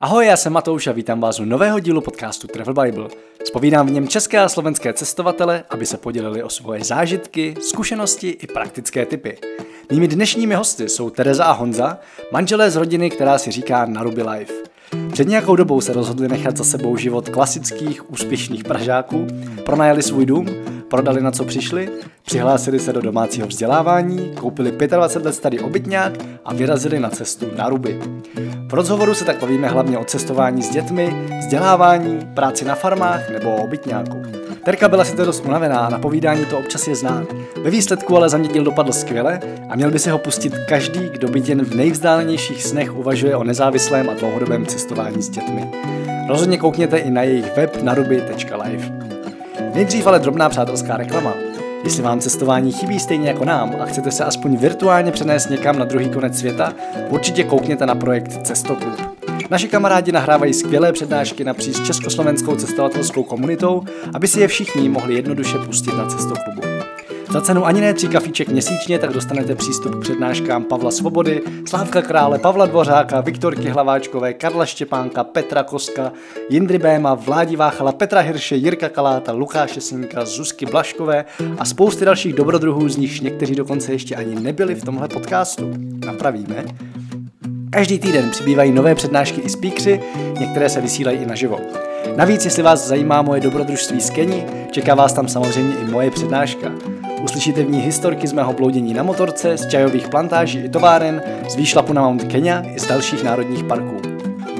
Ahoj, já jsem Matouš a vítám vás u nového dílu podcastu Travel Bible. Spovídám v něm české a slovenské cestovatele, aby se podělili o svoje zážitky, zkušenosti i praktické typy. Mými dnešními hosty jsou Tereza a Honza, manželé z rodiny, která si říká Naruby Life. Před nějakou dobou se rozhodli nechat za sebou život klasických, úspěšných Pražáků, pronajali svůj dům, prodali na co přišli, přihlásili se do domácího vzdělávání, koupili 25 let starý obytňák a vyrazili na cestu na Ruby. V rozhovoru se tak bavíme hlavně o cestování s dětmi, vzdělávání, práci na farmách nebo o obytňáku. Terka byla sice dost unavená a na povídání to občas je znát. Ve výsledku ale za mě díl dopadl skvěle a měl by si ho pustit každý, kdo by jen v nejvzdálenějších snech uvažuje o nezávislém a dlouhodobém cestování s dětmi. Rozhodně koukněte i na jejich web naruby.live. Nejdřív ale drobná přátelská reklama. Jestli vám cestování chybí stejně jako nám a chcete se aspoň virtuálně přenést někam na druhý konec světa, určitě koukněte na projekt Cestoklub. Naši kamarádi nahrávají skvělé přednášky napříč československou cestovatelskou komunitou, aby si je všichni mohli jednoduše pustit na Cestoklubu. Za cenu ani ne tři kafíček měsíčně tak dostanete přístup k přednáškám Pavla Svobody, Slávka Krále, Pavla Dvořáka, Viktorky Hlaváčkové, Karla Štěpánka, Petra Koska, Jindry Béma, Vládi Váchala, Petra Hirše, Jirka Kaláta, Lukáše Sinka, Zuzky Blaškové a spousty dalších dobrodruhů, z nichž někteří dokonce ještě ani nebyli v tomhle podcastu. Napravíme. Každý týden přibývají nové přednášky i speakři, některé se vysílají i naživo. Navíc, jestli vás zajímá moje dobrodružství z Keni, čeká vás tam samozřejmě i moje přednáška. Uslyšíte v ní historky z mého bloudění na motorce, z čajových plantáží i továren, z výšlapu na Mount Kenya i z dalších národních parků.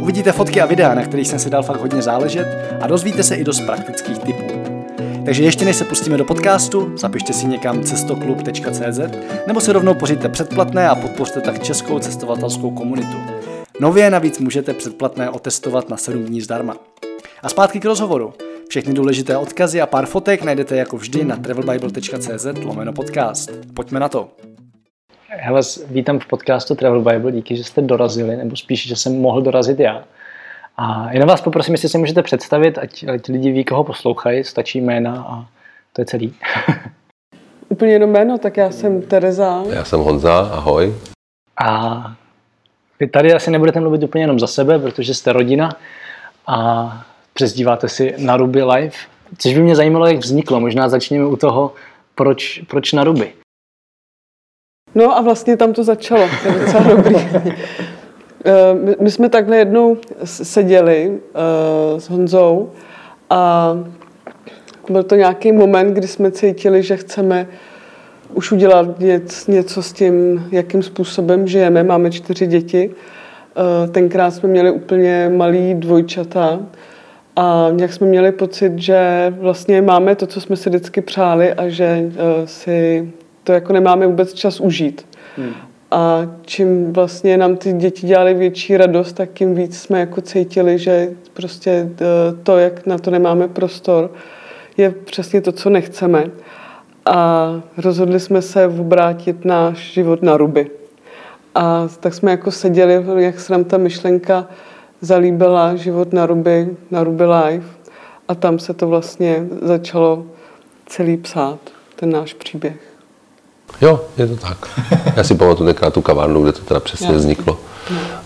Uvidíte fotky a videa, na kterých jsem si dal fakt hodně záležet a dozvíte se i dost praktických tipů. Takže ještě než se pustíme do podcastu, zapište si někam cestoklub.cz nebo si rovnou pořiďte předplatné a podpořte tak českou cestovatelskou komunitu. Nově navíc můžete předplatné otestovat na 7 dní zdarma. A zpátky k rozhovoru. Všechny důležité odkazy a pár fotek najdete jako vždy na travelbible.cz lomeno podcast. Pojďme na to. Já vás vítám v podcastu Travel Bible, díky, že jste dorazili, nebo spíš, že jsem mohl dorazit já. A jenom vás poprosím, jestli si můžete představit, ať, ať lidi ví, koho poslouchají, stačí jména a to je celý. Úplně jenom jméno, tak já jsem Tereza. Já jsem Honza, ahoj. A vy tady asi nebudete mluvit úplně jenom za sebe, protože jste rodina a přezdíváte si na Ruby Live, což by mě zajímalo, jak vzniklo. Možná začněme u toho, proč, proč na Ruby. No a vlastně tam to začalo, to je docela dobrý. Eh, my jsme takhle jednou seděli eh, s Honzou a byl to nějaký moment, kdy jsme cítili, že chceme už udělat něco s tím, jakým způsobem žijeme. Máme čtyři děti. Eh, tenkrát jsme měli úplně malý dvojčata a nějak jsme měli pocit, že vlastně máme to, co jsme si vždycky přáli a že uh, si to jako nemáme vůbec čas užít. Hmm. A čím vlastně nám ty děti dělali větší radost, tak tím víc jsme jako cítili, že prostě uh, to, jak na to nemáme prostor, je přesně to, co nechceme. A rozhodli jsme se obrátit náš život na ruby. A tak jsme jako seděli, jak se nám ta myšlenka zalíbila život na Ruby, na Ruby Life a tam se to vlastně začalo celý psát, ten náš příběh. Jo, je to tak. Já si pamatuju tenkrát tu kavárnu, kde to teda přesně Já. vzniklo.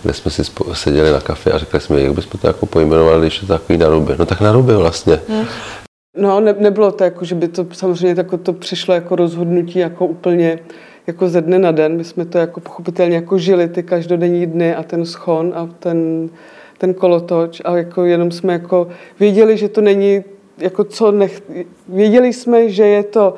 Kde jsme si seděli na kafe a řekli jsme, jak bychom to jako pojmenovali, když je to takový na ruby. No tak na ruby vlastně. No ne, nebylo to jako, že by to samozřejmě tako to přišlo jako rozhodnutí jako úplně jako ze dne na den. My jsme to jako pochopitelně jako žili ty každodenní dny a ten schon a ten, ten kolotoč a jako jenom jsme jako věděli, že to není jako co nech... Věděli jsme, že je to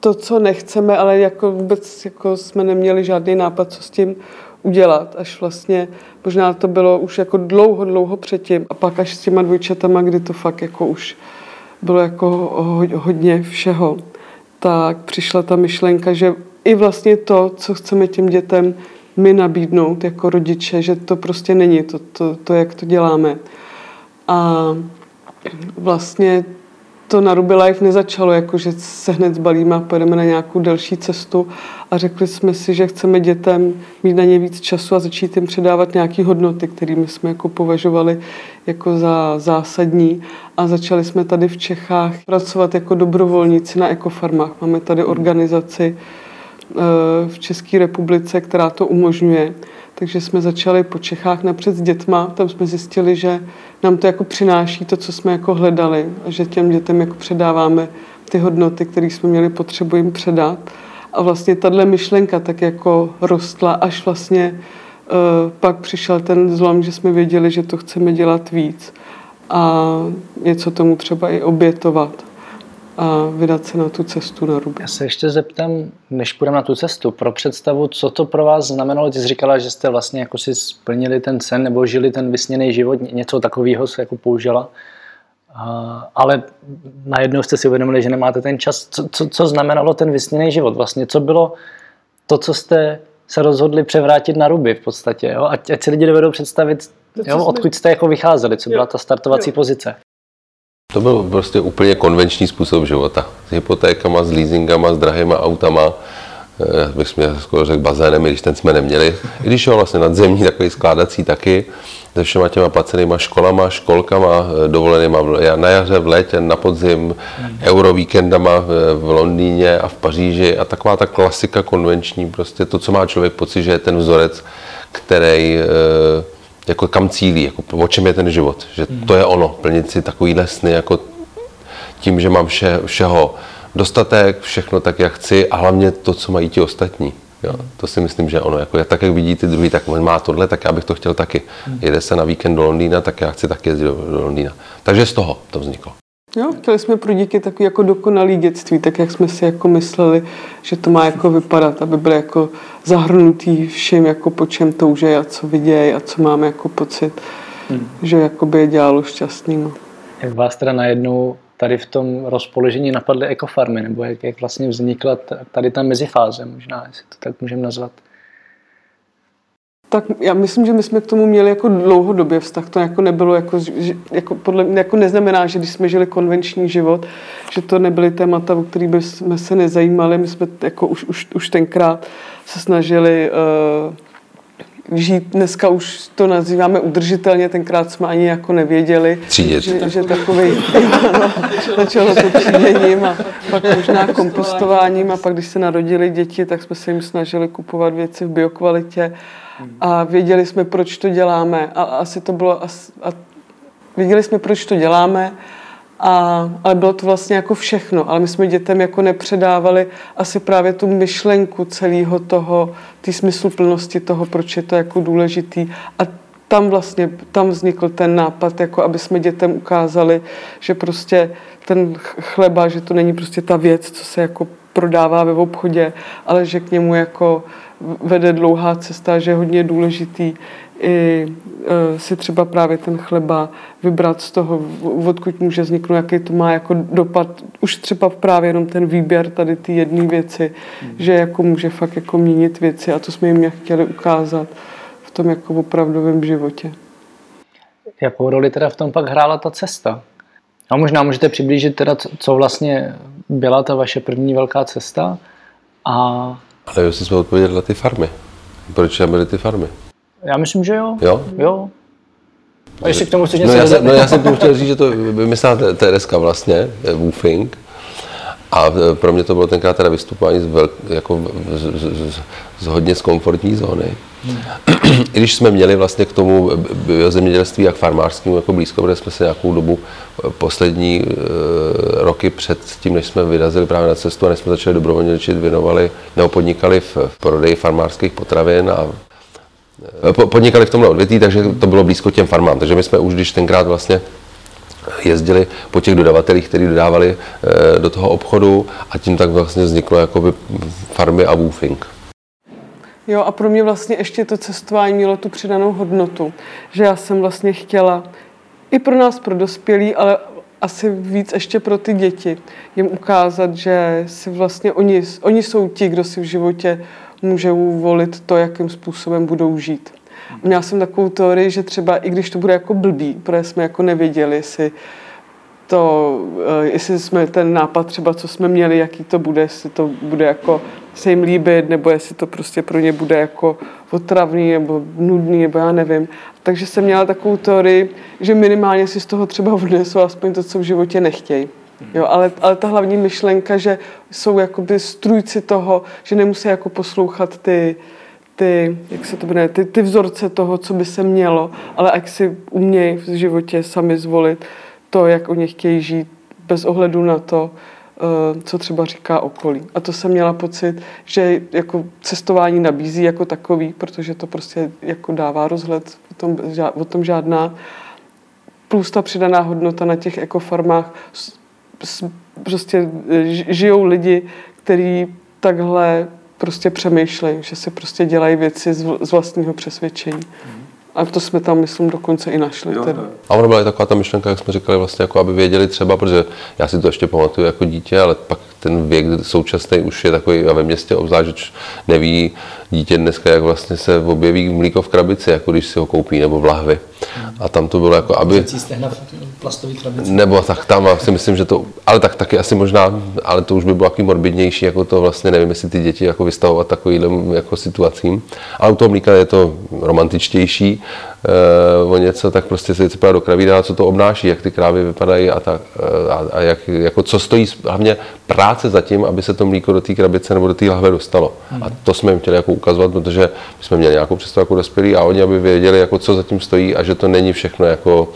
to, co nechceme, ale jako vůbec jako jsme neměli žádný nápad, co s tím udělat, až vlastně možná to bylo už jako dlouho, dlouho předtím a pak až s těma dvojčatama, kdy to fakt jako už bylo jako hodně všeho, tak přišla ta myšlenka, že i vlastně to, co chceme těm dětem my nabídnout jako rodiče, že to prostě není to, to, to jak to děláme. A vlastně to na Ruby Life nezačalo, jako že se hned zbalíme a pojedeme na nějakou delší cestu a řekli jsme si, že chceme dětem mít na ně víc času a začít jim předávat nějaké hodnoty, kterými jsme jako považovali jako za zásadní a začali jsme tady v Čechách pracovat jako dobrovolníci na ekofarmách. Máme tady organizaci, v České republice, která to umožňuje. Takže jsme začali po Čechách napřed s dětma, tam jsme zjistili, že nám to jako přináší to, co jsme jako hledali a že těm dětem jako předáváme ty hodnoty, které jsme měli potřebu jim předat. A vlastně tahle myšlenka tak jako rostla, až vlastně uh, pak přišel ten zlom, že jsme věděli, že to chceme dělat víc a něco tomu třeba i obětovat a vydat se na tu cestu na Ruby. Já se ještě zeptám, než půjdeme na tu cestu, pro představu, co to pro vás znamenalo? Ty jsi říkala, že jste vlastně jako si splnili ten sen nebo žili ten vysněný život, něco takového se jako použila. Ale najednou jste si uvědomili, že nemáte ten čas. Co, co, co znamenalo ten vysněný život vlastně? Co bylo to, co jste se rozhodli převrátit na ruby v podstatě? Jo? Ať, ať si lidi dovedou představit, jo, odkud jste jako vycházeli, co byla ta startovací jo. pozice. To byl prostě úplně konvenční způsob života. S hypotékama, s leasingama, s drahýma autama, eh, bych jsme skoro řekl bazénem, když ten jsme neměli. I když jo, vlastně nadzemní, takový skládací taky, se všema těma placenýma školama, školkama, eh, dovolenýma na jaře, v létě, na podzim, hmm. eurovíkendama eh, v Londýně a v Paříži a taková ta klasika konvenční, prostě to, co má člověk pocit, že je ten vzorec, který jako kam cílí, jako o čem je ten život, že to je ono, plnit si takový sny, jako tím, že mám vše, všeho dostatek, všechno tak, jak chci a hlavně to, co mají ti ostatní. Jo, to si myslím, že ono, jako tak, jak vidí ty druhý, tak on má tohle, tak já bych to chtěl taky. Jede se na víkend do Londýna, tak já chci taky jezdit do, do Londýna. Takže z toho to vzniklo. Jo, chtěli jsme pro děti takový jako dokonalý dětství, tak jak jsme si jako mysleli, že to má jako vypadat, aby byly jako zahrnutý všem, jako po čem touží a co vidějí a co máme jako pocit, hmm. že jako by je dělalo šťastným. Jak vás teda najednou tady v tom rozpoložení napadly ekofarmy, nebo jak, jak vlastně vznikla tady ta mezifáze, možná, jestli to tak můžeme nazvat? Tak já myslím, že my jsme k tomu měli jako dlouhodobě vztah. To jako nebylo, jako, jako, podle, jako neznamená, že když jsme žili konvenční život, že to nebyly témata, o kterých jsme se nezajímali. My jsme jako už, už, už tenkrát se snažili uh, žít, dneska už to nazýváme udržitelně, tenkrát jsme ani jako nevěděli, Třídět. že, že takový, no, začalo to tříděním a pak možná kompostováním a pak, když se narodili děti, tak jsme se jim snažili kupovat věci v biokvalitě a věděli jsme, proč to děláme. A asi to bylo, a, a věděli jsme, proč to děláme, a, ale bylo to vlastně jako všechno. Ale my jsme dětem jako nepředávali asi právě tu myšlenku celého toho, ty smysluplnosti toho, proč je to jako důležitý. A tam vlastně, tam vznikl ten nápad, jako aby jsme dětem ukázali, že prostě ten chleba, že to není prostě ta věc, co se jako prodává ve obchodě, ale že k němu jako vede dlouhá cesta, že je hodně důležitý i e, si třeba právě ten chleba vybrat z toho, odkud může vzniknout, jaký to má jako dopad, už třeba právě jenom ten výběr tady ty jedné věci, hmm. že jako může fakt jako měnit věci a to jsme jim chtěli ukázat v tom jako opravdovém životě. Jakou roli teda v tom pak hrála ta cesta? A možná můžete přiblížit teda, co vlastně byla ta vaše první velká cesta a ale jestli jsme odpověděli na ty farmy. Proč tam byly ty farmy? Já myslím, že jo. Jo? Jo. A ještě k tomu chceš něco no já, jsem, no já jsem tím chtěl říct, že to vymyslela Tereska vlastně, eh, Woofing. A eh, pro mě to bylo tenkrát teda vystupování z, velk, jako z, z, z, z hodně z komfortní zóny. I když jsme měli vlastně k tomu zemědělství jak farmářskému jako blízko, protože jsme se nějakou dobu eh, poslední e, roky před tím, než jsme vyrazili právě na cestu a než jsme začali dobrovolně léčit, věnovali nebo podnikali v, prodeji farmářských potravin a podnikali v tomhle odvětví, takže to bylo blízko těm farmám. Takže my jsme už, když tenkrát vlastně jezdili po těch dodavatelích, kteří dodávali eh, do toho obchodu a tím tak vlastně vzniklo jakoby farmy a woofing. Jo a pro mě vlastně ještě to cestování mělo tu přidanou hodnotu, že já jsem vlastně chtěla i pro nás, pro dospělí, ale asi víc ještě pro ty děti, jim ukázat, že si vlastně oni, oni jsou ti, kdo si v životě můžou volit to, jakým způsobem budou žít. Měla jsem takovou teorii, že třeba i když to bude jako blbý, protože jsme jako nevěděli, jestli to, eh, jestli jsme ten nápad třeba, co jsme měli, jaký to bude, jestli to bude jako se jim líbit, nebo jestli to prostě pro ně bude jako otravný, nebo nudný, nebo já nevím. Takže jsem měla takovou teorii, že minimálně si z toho třeba odnesou aspoň to, co v životě nechtějí. Jo, ale, ale ta hlavní myšlenka, že jsou jakoby strůjci toho, že nemusí jako poslouchat ty, ty, jak se to jmenuje, ty, ty vzorce toho, co by se mělo, ale jak si umějí v životě sami zvolit to, jak oni chtějí žít, bez ohledu na to, co třeba říká okolí. A to jsem měla pocit, že jako cestování nabízí jako takový, protože to prostě jako dává rozhled, o tom, o tom žádná. Plus ta přidaná hodnota na těch ekofarmách, prostě eh, žijou lidi, kteří takhle prostě přemýšlejí, že si prostě dělají věci z vlastního přesvědčení. A to jsme tam, myslím, dokonce i našli. Jo, teda. A ono byla i taková ta myšlenka, jak jsme říkali, vlastně, jako aby věděli třeba, protože já si to ještě pamatuju jako dítě, ale pak ten věk současný už je takový, a ve městě obzvlášť, že neví dítě dneska, jak vlastně se objeví mlíko v krabici, jako když si ho koupí, nebo v lahvi. A tam to bylo jako, aby... Nebo tak tam, si myslím, že to, ale tak taky asi možná, ale to už by bylo takový morbidnější, jako to vlastně, nevím, jestli ty děti jako vystavovat takovým jako situacím. Ale u toho mlíka je to romantičtější, o něco, tak prostě se vždycky do kravína, co to obnáší, jak ty krávy vypadají a, tak, uh, a, a jak, jako co stojí hlavně práce za tím, aby se to mlíko do té krabice nebo do té lahve dostalo. Hmm. A to jsme jim chtěli jako ukazovat, protože my jsme měli nějakou představu jako dospělí a oni, aby věděli, jako co za tím stojí a že to není všechno jako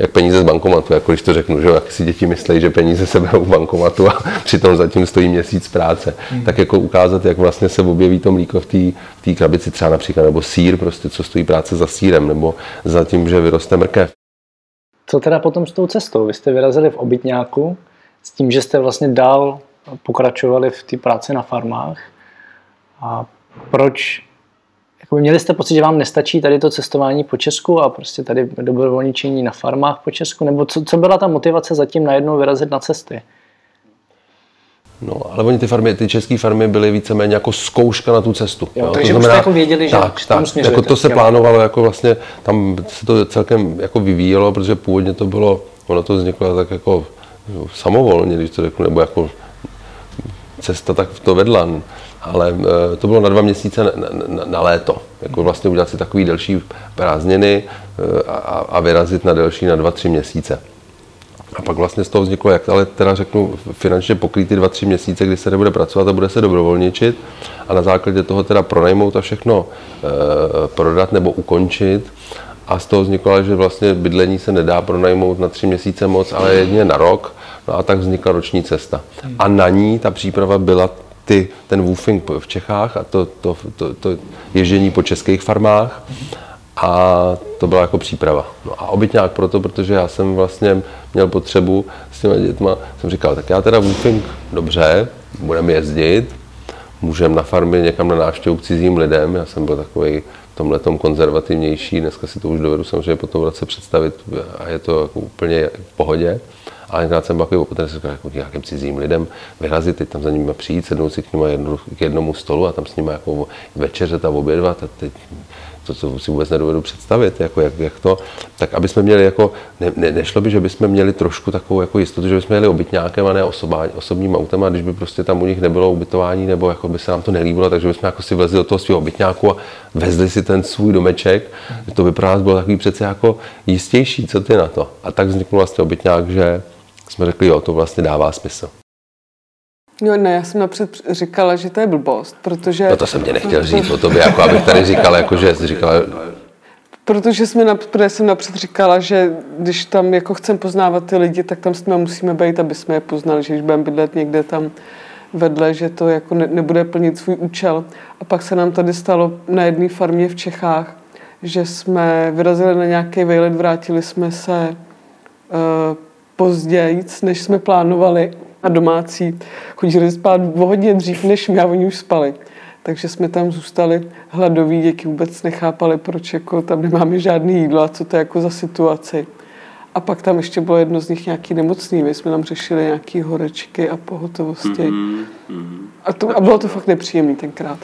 jak peníze z bankomatu, jako když to řeknu, že jak si děti myslí, že peníze se berou v bankomatu a přitom zatím stojí měsíc práce, hmm. tak jako ukázat, jak vlastně se objeví to mlíko v té krabici třeba například, nebo sír, prostě co stojí práce za sírem, nebo za tím, že vyroste mrkev. Co teda potom s tou cestou? Vy jste vyrazili v obytňáku s tím, že jste vlastně dál pokračovali v té práci na farmách. A proč měli jste pocit, že vám nestačí tady to cestování po Česku a prostě tady dobrovolničení na farmách po Česku? Nebo co, co byla ta motivace zatím najednou vyrazit na cesty? No, ale oni ty farmy, ty české farmy byly víceméně jako zkouška na tu cestu. Jo, jo. Takže to znamená, jako věděli, že tak, tak, jako to se plánovalo, jako vlastně tam se to celkem jako vyvíjelo, protože původně to bylo, ono to vzniklo tak jako samovolně, když to řeknu, nebo jako cesta tak to vedla ale eh, to bylo na dva měsíce na, na, na léto. Jako vlastně udělat si takový delší prázdniny eh, a, a vyrazit na delší na dva, tři měsíce. A pak vlastně z toho vzniklo, jak ale teda řeknu, finančně pokrýt ty dva, tři měsíce, kdy se nebude pracovat a bude se dobrovolničit a na základě toho teda pronajmout a všechno e, prodat nebo ukončit. A z toho vzniklo, že vlastně bydlení se nedá pronajmout na tři měsíce moc, ale jedně na rok. No a tak vznikla roční cesta. A na ní ta příprava byla ty, ten woofing v Čechách a to, to, to, to ježdění po českých farmách a to byla jako příprava. No a obytňák proto, protože já jsem vlastně měl potřebu s těmi dětma, jsem říkal, tak já teda woofing dobře, budeme jezdit, můžeme na farmě někam na návštěvu k cizím lidem, já jsem byl takový tomhle konzervativnější, dneska si to už dovedu samozřejmě po tom roce představit a je to jako úplně v pohodě. Ale tenkrát jsem takový opatrný, že jako nějakým cizím lidem vyrazit, teď tam za nimi přijít, sednout si k, nimi jednu, k jednomu stolu a tam s nimi jako večeřet a obědvat a teď to, co si vůbec nedovedu představit, jako jak, jak to, tak aby jsme měli jako, ne, ne, nešlo by, že bychom měli trošku takovou jako jistotu, že bychom měli obytňákem a ne osoba, osobním autem a když by prostě tam u nich nebylo ubytování nebo jako by se nám to nelíbilo, takže bychom jako si vlezli do toho svého obytňáku a vezli si ten svůj domeček, to by pro nás bylo takový přece jako jistější, co ty na to. A tak vznikl vlastně obytňák, že jsme řekli, jo, to vlastně dává smysl. No ne, já jsem napřed říkala, že to je blbost, protože... No to jsem tě nechtěl říct o tobě, jako abych tady říkal, jako že jsi říkala... Protože jsme napřed, jsem napřed říkala, že když tam jako chcem poznávat ty lidi, tak tam s nimi musíme být, aby jsme je poznali, že když budeme bydlet někde tam vedle, že to jako ne, nebude plnit svůj účel. A pak se nám tady stalo na jedné farmě v Čechách, že jsme vyrazili na nějaký vejlet, vrátili jsme se uh, později, než jsme plánovali a domácí chodili spát o hodně dřív než my a oni už spali. Takže jsme tam zůstali hladoví, děti vůbec nechápali, proč jako tam nemáme žádné jídlo a co to je jako za situaci. A pak tam ještě bylo jedno z nich nějaký nemocný, my jsme tam řešili nějaké horečky a pohotovosti. Mm-hmm. A, to, a bylo to fakt nepříjemný tenkrát.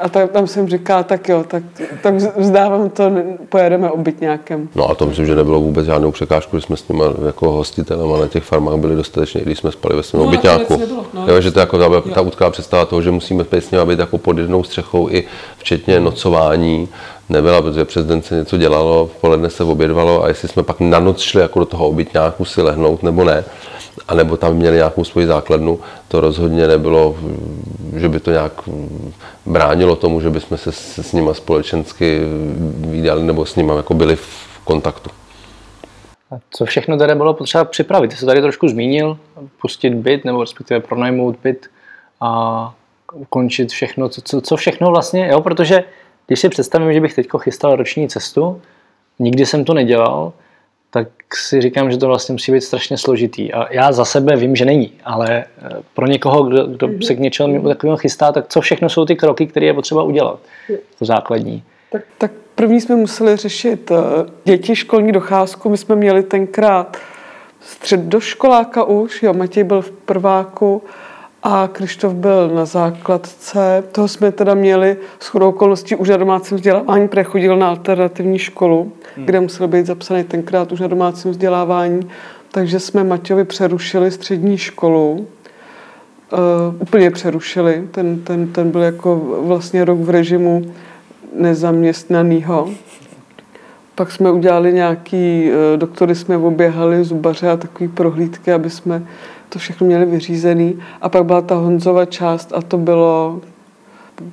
A tam, tam jsem říkala, tak jo, tak, tak vzdávám to, pojedeme obyt nějakém. No a to myslím, že nebylo vůbec žádnou překážku, že jsme s nimi jako hostitelem a na těch farmách byli dostatečně, když jsme spali ve svém no, obytňáku. No, jo, že to jako ta, ta utká představa toho, že musíme s nimi být jako pod jednou střechou i včetně nocování, nebyla, protože přes den se něco dělalo, v poledne se obědvalo a jestli jsme pak na noc šli jako do toho obytňáku si lehnout nebo ne, anebo tam měli nějakou svoji základnu, to rozhodně nebylo že by to nějak bránilo tomu, že bychom se s, s nima společensky vydali nebo s nima jako byli v kontaktu. A co všechno tady bylo potřeba připravit? Ty jsi tady trošku zmínil, pustit byt nebo respektive pronajmout byt a ukončit všechno, co, co, co všechno vlastně, jo, protože když si představím, že bych teď chystal roční cestu, nikdy jsem to nedělal, tak si říkám, že to vlastně musí být strašně složitý. A já za sebe vím, že není, ale eh, pro někoho, kdo, kdo mm-hmm. se k něčemu takového chystá, tak co všechno jsou ty kroky, které je potřeba udělat? To základní. Tak, tak první jsme museli řešit eh, děti, školní docházku. My jsme měli tenkrát středoškoláka už, jo, Matěj byl v prváku a Krištof byl na základce. Toho jsme teda měli s chodou okolností už na domácím vzdělávání, protože chodil na alternativní školu, hmm. kde musel být zapsaný tenkrát už na domácím vzdělávání. Takže jsme Maťovi přerušili střední školu. Uh, úplně přerušili. Ten, ten, ten byl jako vlastně rok v režimu nezaměstnanýho. Pak jsme udělali nějaký, uh, doktory jsme oběhali, zubaře a takový prohlídky, aby jsme to všechno měli vyřízený. A pak byla ta Honzova část a to bylo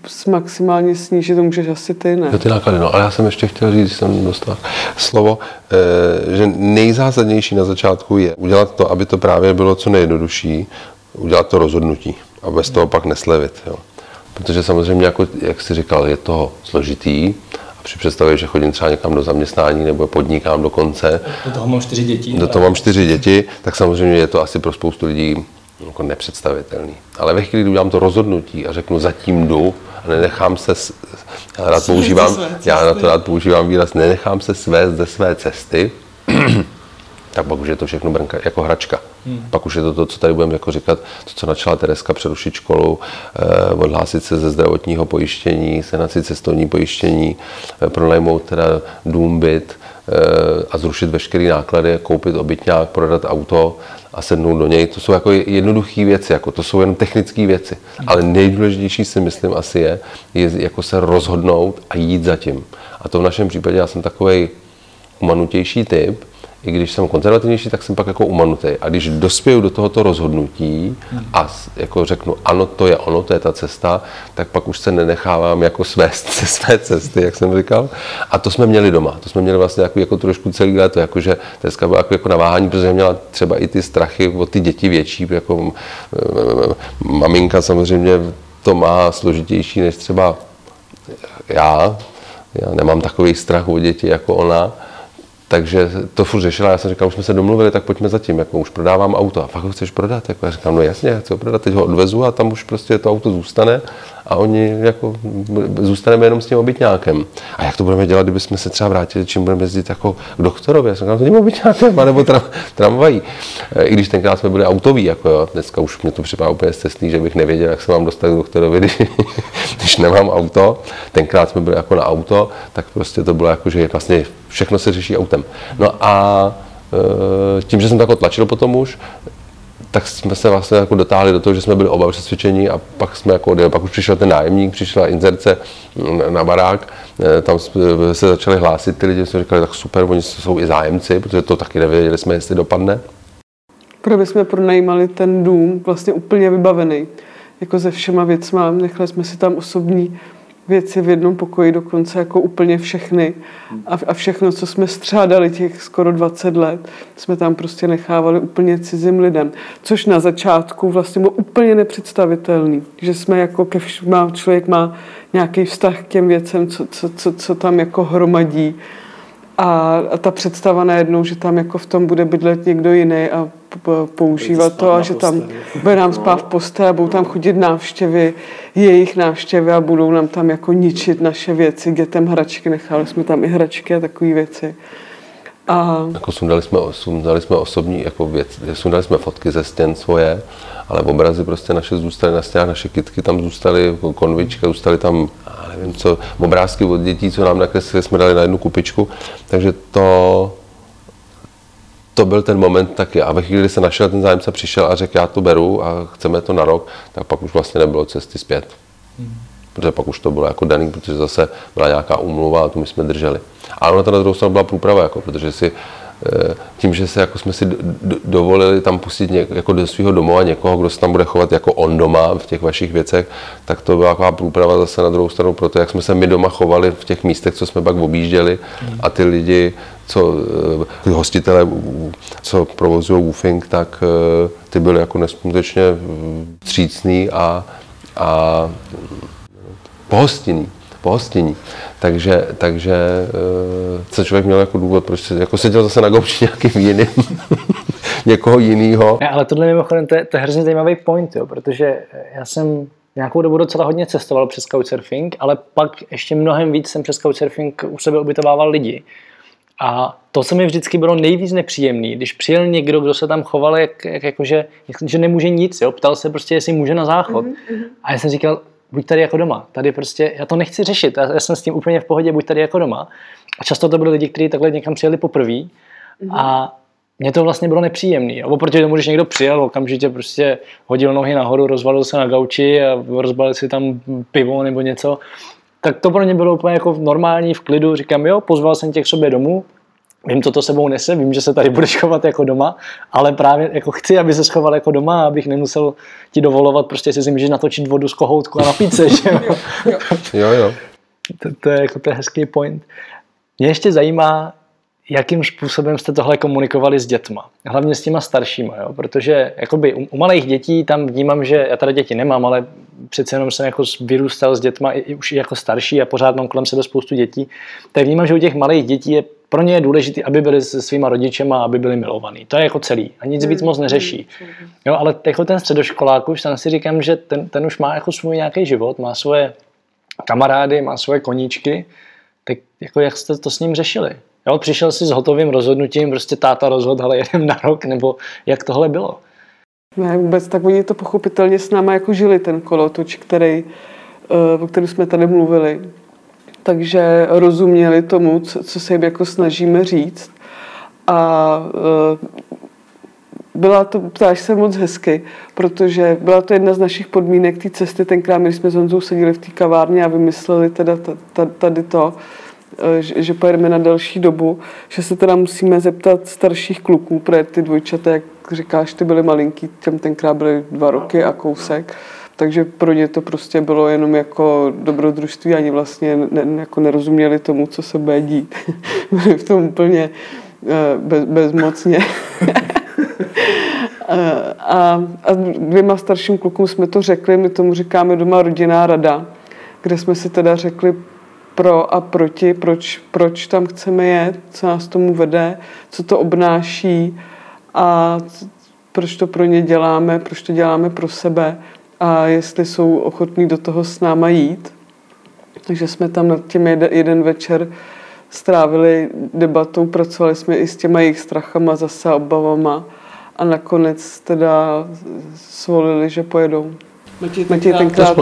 s maximálně snížit, to můžeš asi ty, ne? ty náklady, no, ale já jsem ještě chtěl říct, jsem dostal slovo, eh, že nejzásadnější na začátku je udělat to, aby to právě bylo co nejjednodušší, udělat to rozhodnutí a bez toho pak neslevit. Jo. Protože samozřejmě, jako, jak jsi říkal, je to složitý, při představě, že chodím třeba někam do zaměstnání nebo podnikám dokonce. Do toho mám čtyři děti. Do toho mám čtyři děti, tak samozřejmě je to asi pro spoustu lidí jako nepředstavitelný. Ale ve chvíli, kdy udělám to rozhodnutí a řeknu zatím jdu a nenechám se, já rád používám, já na to rád používám výraz, nenechám se svést ze své cesty, tak pak už je to všechno brnka, jako hračka. Hmm. Pak už je to to, co tady budeme jako říkat, to, co načala Tereska, přerušit školu, eh, odhlásit se ze zdravotního pojištění, senaci cestovní pojištění, eh, pronajmout teda dům, byt eh, a zrušit veškeré náklady, koupit obytňák, prodat auto a sednout do něj. To jsou jako jednoduché věci, jako to jsou jen technické věci. Hmm. Ale nejdůležitější si myslím asi je, je jako se rozhodnout a jít za tím. A to v našem případě já jsem takový umanutější typ, i když jsem konzervativnější, tak jsem pak jako umanutý. A když dospěju do tohoto rozhodnutí a jako řeknu, ano, to je ono, to je ta cesta, tak pak už se nenechávám jako svést ze své cesty, jak jsem říkal. A to jsme měli doma. To jsme měli vlastně jako, jako trošku celý léto, jakože dneska bylo jako, jako naváhání, protože měla třeba i ty strachy o ty děti větší, jako maminka samozřejmě to má složitější než třeba já. Já nemám takový strach o děti jako ona takže to furt řešila, já jsem říkal, už jsme se domluvili, tak pojďme zatím, jako už prodávám auto. A fakt ho chceš prodat? Jako já říkám, no jasně, chci ho prodat, teď ho odvezu a tam už prostě to auto zůstane a oni jako zůstaneme jenom s tím obytňákem. A jak to budeme dělat, kdybychom se třeba vrátili, čím budeme jezdit jako k doktorovi? Já jsem říkal, tím obytňákem, anebo tram, tramvají. I když tenkrát jsme byli autoví, jako jo, dneska už mě to připadá úplně cestný, že bych nevěděl, jak se mám dostat k doktorovi, když, když nemám auto. Tenkrát jsme byli jako na auto, tak prostě to bylo jako, že vlastně všechno se řeší autem. No a e, tím, že jsem to jako tlačil potom už, tak jsme se vlastně jako dotáhli do toho, že jsme byli oba přesvědčení a pak jsme jako odjeli. Pak už přišel ten nájemník, přišla inzerce na barák, e, tam se začali hlásit ty lidi, jsme říkali, tak super, oni jsou i zájemci, protože to taky nevěděli jsme, jestli dopadne. Protože jsme pronajímali ten dům vlastně úplně vybavený, jako se všema věcma, nechali jsme si tam osobní věci v jednom pokoji, dokonce jako úplně všechny. A, a všechno, co jsme střádali těch skoro 20 let, jsme tam prostě nechávali úplně cizím lidem. Což na začátku vlastně bylo úplně nepředstavitelný, že jsme jako ke všem, člověk má nějaký vztah k těm věcem, co, co, co, co tam jako hromadí. A, ta představa najednou, že tam jako v tom bude bydlet někdo jiný a používat to a že tam bude nám spát v posteli a budou tam chodit návštěvy, jejich návštěvy a budou nám tam jako ničit naše věci, dětem hračky, nechali jsme tam i hračky a takové věci. A... Jako sundali jsme, sundali jsme osobní jako věc, sundali jsme fotky ze stěn svoje, ale obrazy prostě naše zůstaly na stěnách, naše kitky tam zůstaly, jako konvička, zůstaly tam, nevím co, obrázky od dětí, co nám nakreslili, jsme dali na jednu kupičku, takže to, to byl ten moment taky. A ve chvíli, kdy se našel ten zájemce, přišel a řekl, já to beru a chceme to na rok, tak pak už vlastně nebylo cesty zpět. Hmm. Protože pak už to bylo jako daný, protože zase byla nějaká úmluva a tu my jsme drželi. Ale ona to na druhou stranu byla průprava, jako, protože si eh, tím, že se jako jsme si dovolili tam pustit něk, jako do svého domova někoho, kdo se tam bude chovat jako on doma v těch vašich věcech, tak to byla taková průprava zase na druhou stranu pro to, jak jsme se my doma chovali v těch místech, co jsme pak objížděli a ty lidi, co eh, ty hostitele, co provozují woofing, tak ty byly jako neskutečně vstřícný a, a pohostinný pohostění. Takže, takže co eh, člověk měl jako důvod, proč se, jako seděl zase na gauči nějakým jiným, někoho jiného. Ne, ale tohle mimochodem, to je, to je hrozně zajímavý point, jo, protože já jsem nějakou dobu docela hodně cestoval přes Couchsurfing, ale pak ještě mnohem víc jsem přes Couchsurfing u sebe ubytovával lidi. A to, co mi vždycky bylo nejvíc nepříjemný, když přijel někdo, kdo se tam choval, jak, jak jakože, že nemůže nic, jo? ptal se prostě, jestli může na záchod. Mm-hmm. A já jsem říkal, buď tady jako doma. Tady prostě, já to nechci řešit, já, já jsem s tím úplně v pohodě, buď tady jako doma. A často to byly lidi, kteří takhle někam přijeli poprvé mm-hmm. a mně to vlastně bylo nepříjemné. Oproti tomu, když někdo přijel, okamžitě prostě hodil nohy nahoru, rozvalil se na gauči a rozbalil si tam pivo nebo něco, tak to pro ně bylo úplně jako normální, v klidu. Říkám, jo, pozval jsem tě k sobě domů, vím, co to sebou nese, vím, že se tady budeš chovat jako doma, ale právě jako chci, aby se schoval jako doma, abych nemusel ti dovolovat, prostě si můžeš natočit vodu z kohoutku a napít se, že jo? jo, jo. To, to, je jako to je hezký point. Mě ještě zajímá, jakým způsobem jste tohle komunikovali s dětma. Hlavně s těma staršíma, jo? protože jakoby u, u malých dětí tam vnímám, že já tady děti nemám, ale přece jenom jsem jako vyrůstal s dětma i, i už jako starší a pořád mám kolem sebe spoustu dětí, tak vnímám, že u těch malých dětí je pro ně je důležité, aby byli se svýma rodičema, aby byli milovaní. To je jako celý. A nic víc moc neřeší. Jo, ale jako ten středoškolák už tam si říkám, že ten, ten už má jako svůj nějaký život, má svoje kamarády, má svoje koníčky, tak jako jak jste to s ním řešili? Jo, přišel si s hotovým rozhodnutím, prostě táta rozhodl, ale jedem na rok, nebo jak tohle bylo? Ne, vůbec, tak oni to pochopitelně s náma jako žili, ten kolotoč, který, eh, o kterém jsme tady mluvili takže rozuměli tomu, co, se jim jako snažíme říct. A e, byla to, ptáš se moc hezky, protože byla to jedna z našich podmínek té cesty. Tenkrát, když jsme s Honzou seděli v té kavárně a vymysleli teda tady to, že, že pojedeme na další dobu, že se teda musíme zeptat starších kluků, protože ty dvojčata, jak říkáš, ty byly malinký, těm tenkrát byly dva roky a kousek, takže pro ně to prostě bylo jenom jako dobrodružství, ani vlastně ne, jako nerozuměli tomu, co se bude dít. Byli v tom úplně eh, bez, bezmocně. a, a dvěma starším klukům jsme to řekli, my tomu říkáme doma rodinná rada, kde jsme si teda řekli pro a proti, proč, proč tam chceme jet, co nás tomu vede, co to obnáší a proč to pro ně děláme, proč to děláme pro sebe a jestli jsou ochotní do toho s náma jít. Takže jsme tam nad tím jeden, večer strávili debatou, pracovali jsme i s těma jejich strachama, zase obavama a nakonec teda svolili, že pojedou. Matěj tenkrát, tenkrát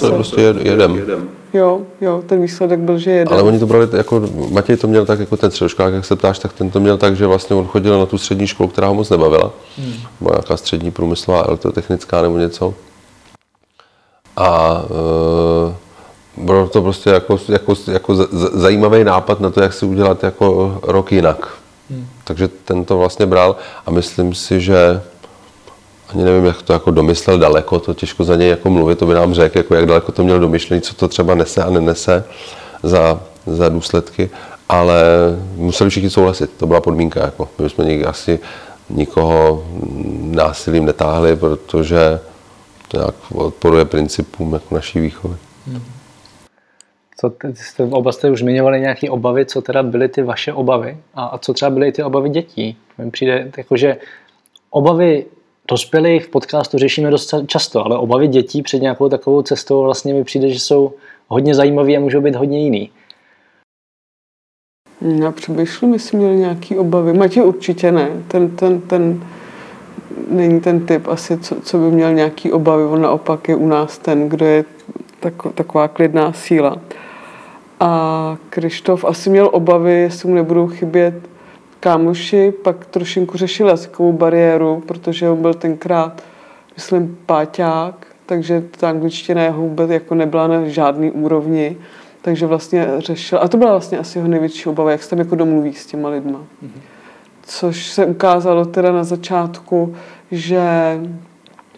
to prostě jedem. Jo, jo, ten výsledek byl, že jedem. Ale oni to brali, jako Matěj to měl tak, jako ten středoškolák, jak se ptáš, tak ten to měl tak, že vlastně on chodil na tu střední školu, která ho moc nebavila. Hmm. Byla nějaká střední průmyslová, elektrotechnická nebo něco a e, bylo to prostě jako, jako, jako zajímavý nápad na to, jak si udělat jako rok jinak. Hmm. Takže ten to vlastně bral a myslím si, že ani nevím, jak to jako domyslel daleko, to těžko za něj jako mluvit, to by nám řekl, jako jak daleko to měl domyšlený, co to třeba nese a nenese za, za důsledky, ale museli všichni souhlasit, to byla podmínka. Jako. My jsme nikdy asi nikoho násilím netáhli, protože to nějak odporuje principům jako naší výchovy. Co jste, oba jste už zmiňovali nějaké obavy, co teda byly ty vaše obavy a, a co třeba byly ty obavy dětí. Mně přijde, jakože obavy dospělých v podcastu řešíme dost často, ale obavy dětí před nějakou takovou cestou vlastně mi přijde, že jsou hodně zajímavé a můžou být hodně jiný. Já přemýšlím, jestli měl nějaký obavy. Matěj určitě ne. Ten, ten, ten není ten typ asi, co, co by měl nějaký obavy. On naopak je u nás ten, kdo je tak, taková klidná síla. A Krištof asi měl obavy, jestli mu nebudou chybět kámoši, pak trošinku řešil jazykovou bariéru, protože on byl tenkrát, myslím, páťák, takže ta angličtina jeho vůbec jako nebyla na žádný úrovni, takže vlastně řešil, a to byla vlastně asi jeho největší obava, jak se tam jako domluví s těma lidma. Mm-hmm což se ukázalo teda na začátku, že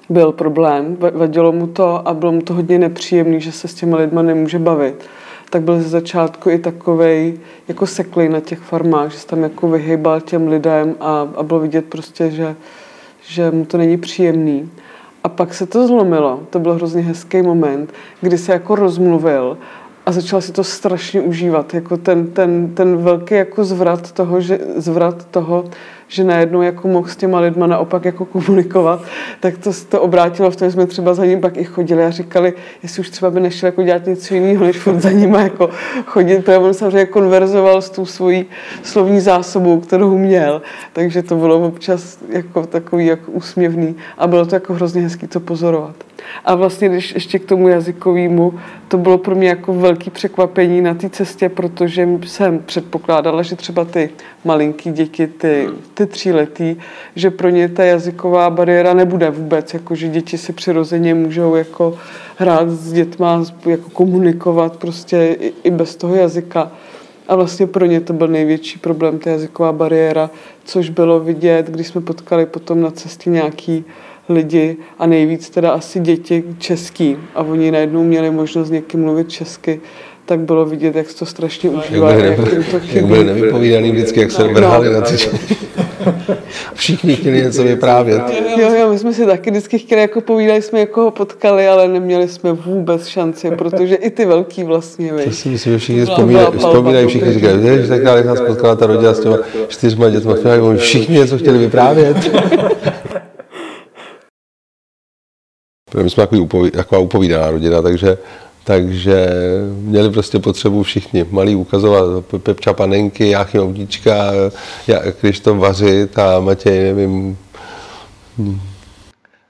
byl problém, vadilo mu to a bylo mu to hodně nepříjemný, že se s těma lidma nemůže bavit. Tak byl ze začátku i takovej jako seklý na těch farmách, že se tam jako vyhýbal těm lidem a, a bylo vidět prostě, že, že mu to není příjemný. A pak se to zlomilo. To byl hrozně hezký moment, kdy se jako rozmluvil a začal si to strašně užívat. Jako ten, ten, ten velký jako zvrat toho, že, zvrat toho, že najednou jako mohl s těma lidma naopak jako komunikovat, tak to, to obrátilo v tom, jsme třeba za ním pak i chodili a říkali, jestli už třeba by nešel jako dělat něco jiného, než furt za ním jako chodit, protože on samozřejmě konverzoval s tou svojí slovní zásobou, kterou měl, takže to bylo občas jako takový jako úsměvný a bylo to jako hrozně hezký to pozorovat. A vlastně, když ještě k tomu jazykovému, to bylo pro mě jako velký překvapení na té cestě, protože jsem předpokládala, že třeba ty malinký děti, ty, ty tříletý, že pro ně ta jazyková bariéra nebude vůbec, jako že děti si přirozeně můžou jako hrát s dětma, jako komunikovat prostě i, i bez toho jazyka. A vlastně pro ně to byl největší problém, ta jazyková bariéra, což bylo vidět, když jsme potkali potom na cestě nějaký lidi a nejvíc teda asi děti český a oni najednou měli možnost s někým mluvit česky, tak bylo vidět, jak to strašně užívá. Jak, byli, jak, to jak byli nevypovídaný vždycky, jak se vrhali no. na ty Všichni chtěli něco vyprávět. Jo, jo, my jsme si taky vždycky chtěli, jako povídali jsme, jako ho potkali, ale neměli jsme vůbec šanci, protože i ty velký vlastně, To si myslím, že všichni vzpomínají, vzpomínají všichni říkají, že tak jak nás potkala ta rodina s těma čtyřma dětmi, všichni něco chtěli vyprávět. My jsme takový upoví, taková upovídaná rodina, takže, takže měli prostě potřebu všichni malí ukazovat Pepča Panenky, Jáchym Oudíčka, to vařit a Matěj, nevím.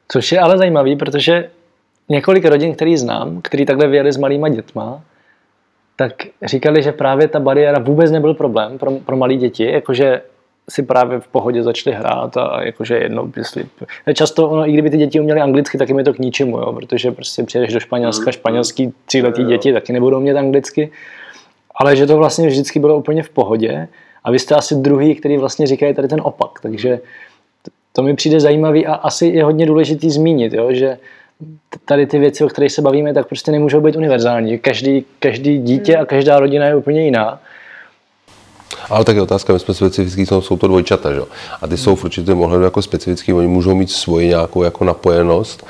Což je ale zajímavý, protože několik rodin, který znám, který takhle vyjeli s malýma dětma, tak říkali, že právě ta bariéra vůbec nebyl problém pro, pro malé děti, jakože si právě v pohodě začali hrát a jakože jedno, jestli... Často, ono, i kdyby ty děti uměly anglicky, tak jim je to k ničemu, jo, protože prostě přijedeš do Španělska, mm. španělský tříletý děti taky nebudou mít anglicky, ale že to vlastně vždycky bylo úplně v pohodě a vy jste asi druhý, který vlastně říkají tady ten opak, takže to mi přijde zajímavý a asi je hodně důležitý zmínit, jo, že tady ty věci, o kterých se bavíme, tak prostě nemůžou být univerzální. Každý, každý dítě a každá rodina je úplně jiná ale tak je otázka, my jsme specifický, jsou, jsou to dvojčata, že? A ty jsou v určitém ohledu jako specifický, oni můžou mít svoji nějakou jako napojenost.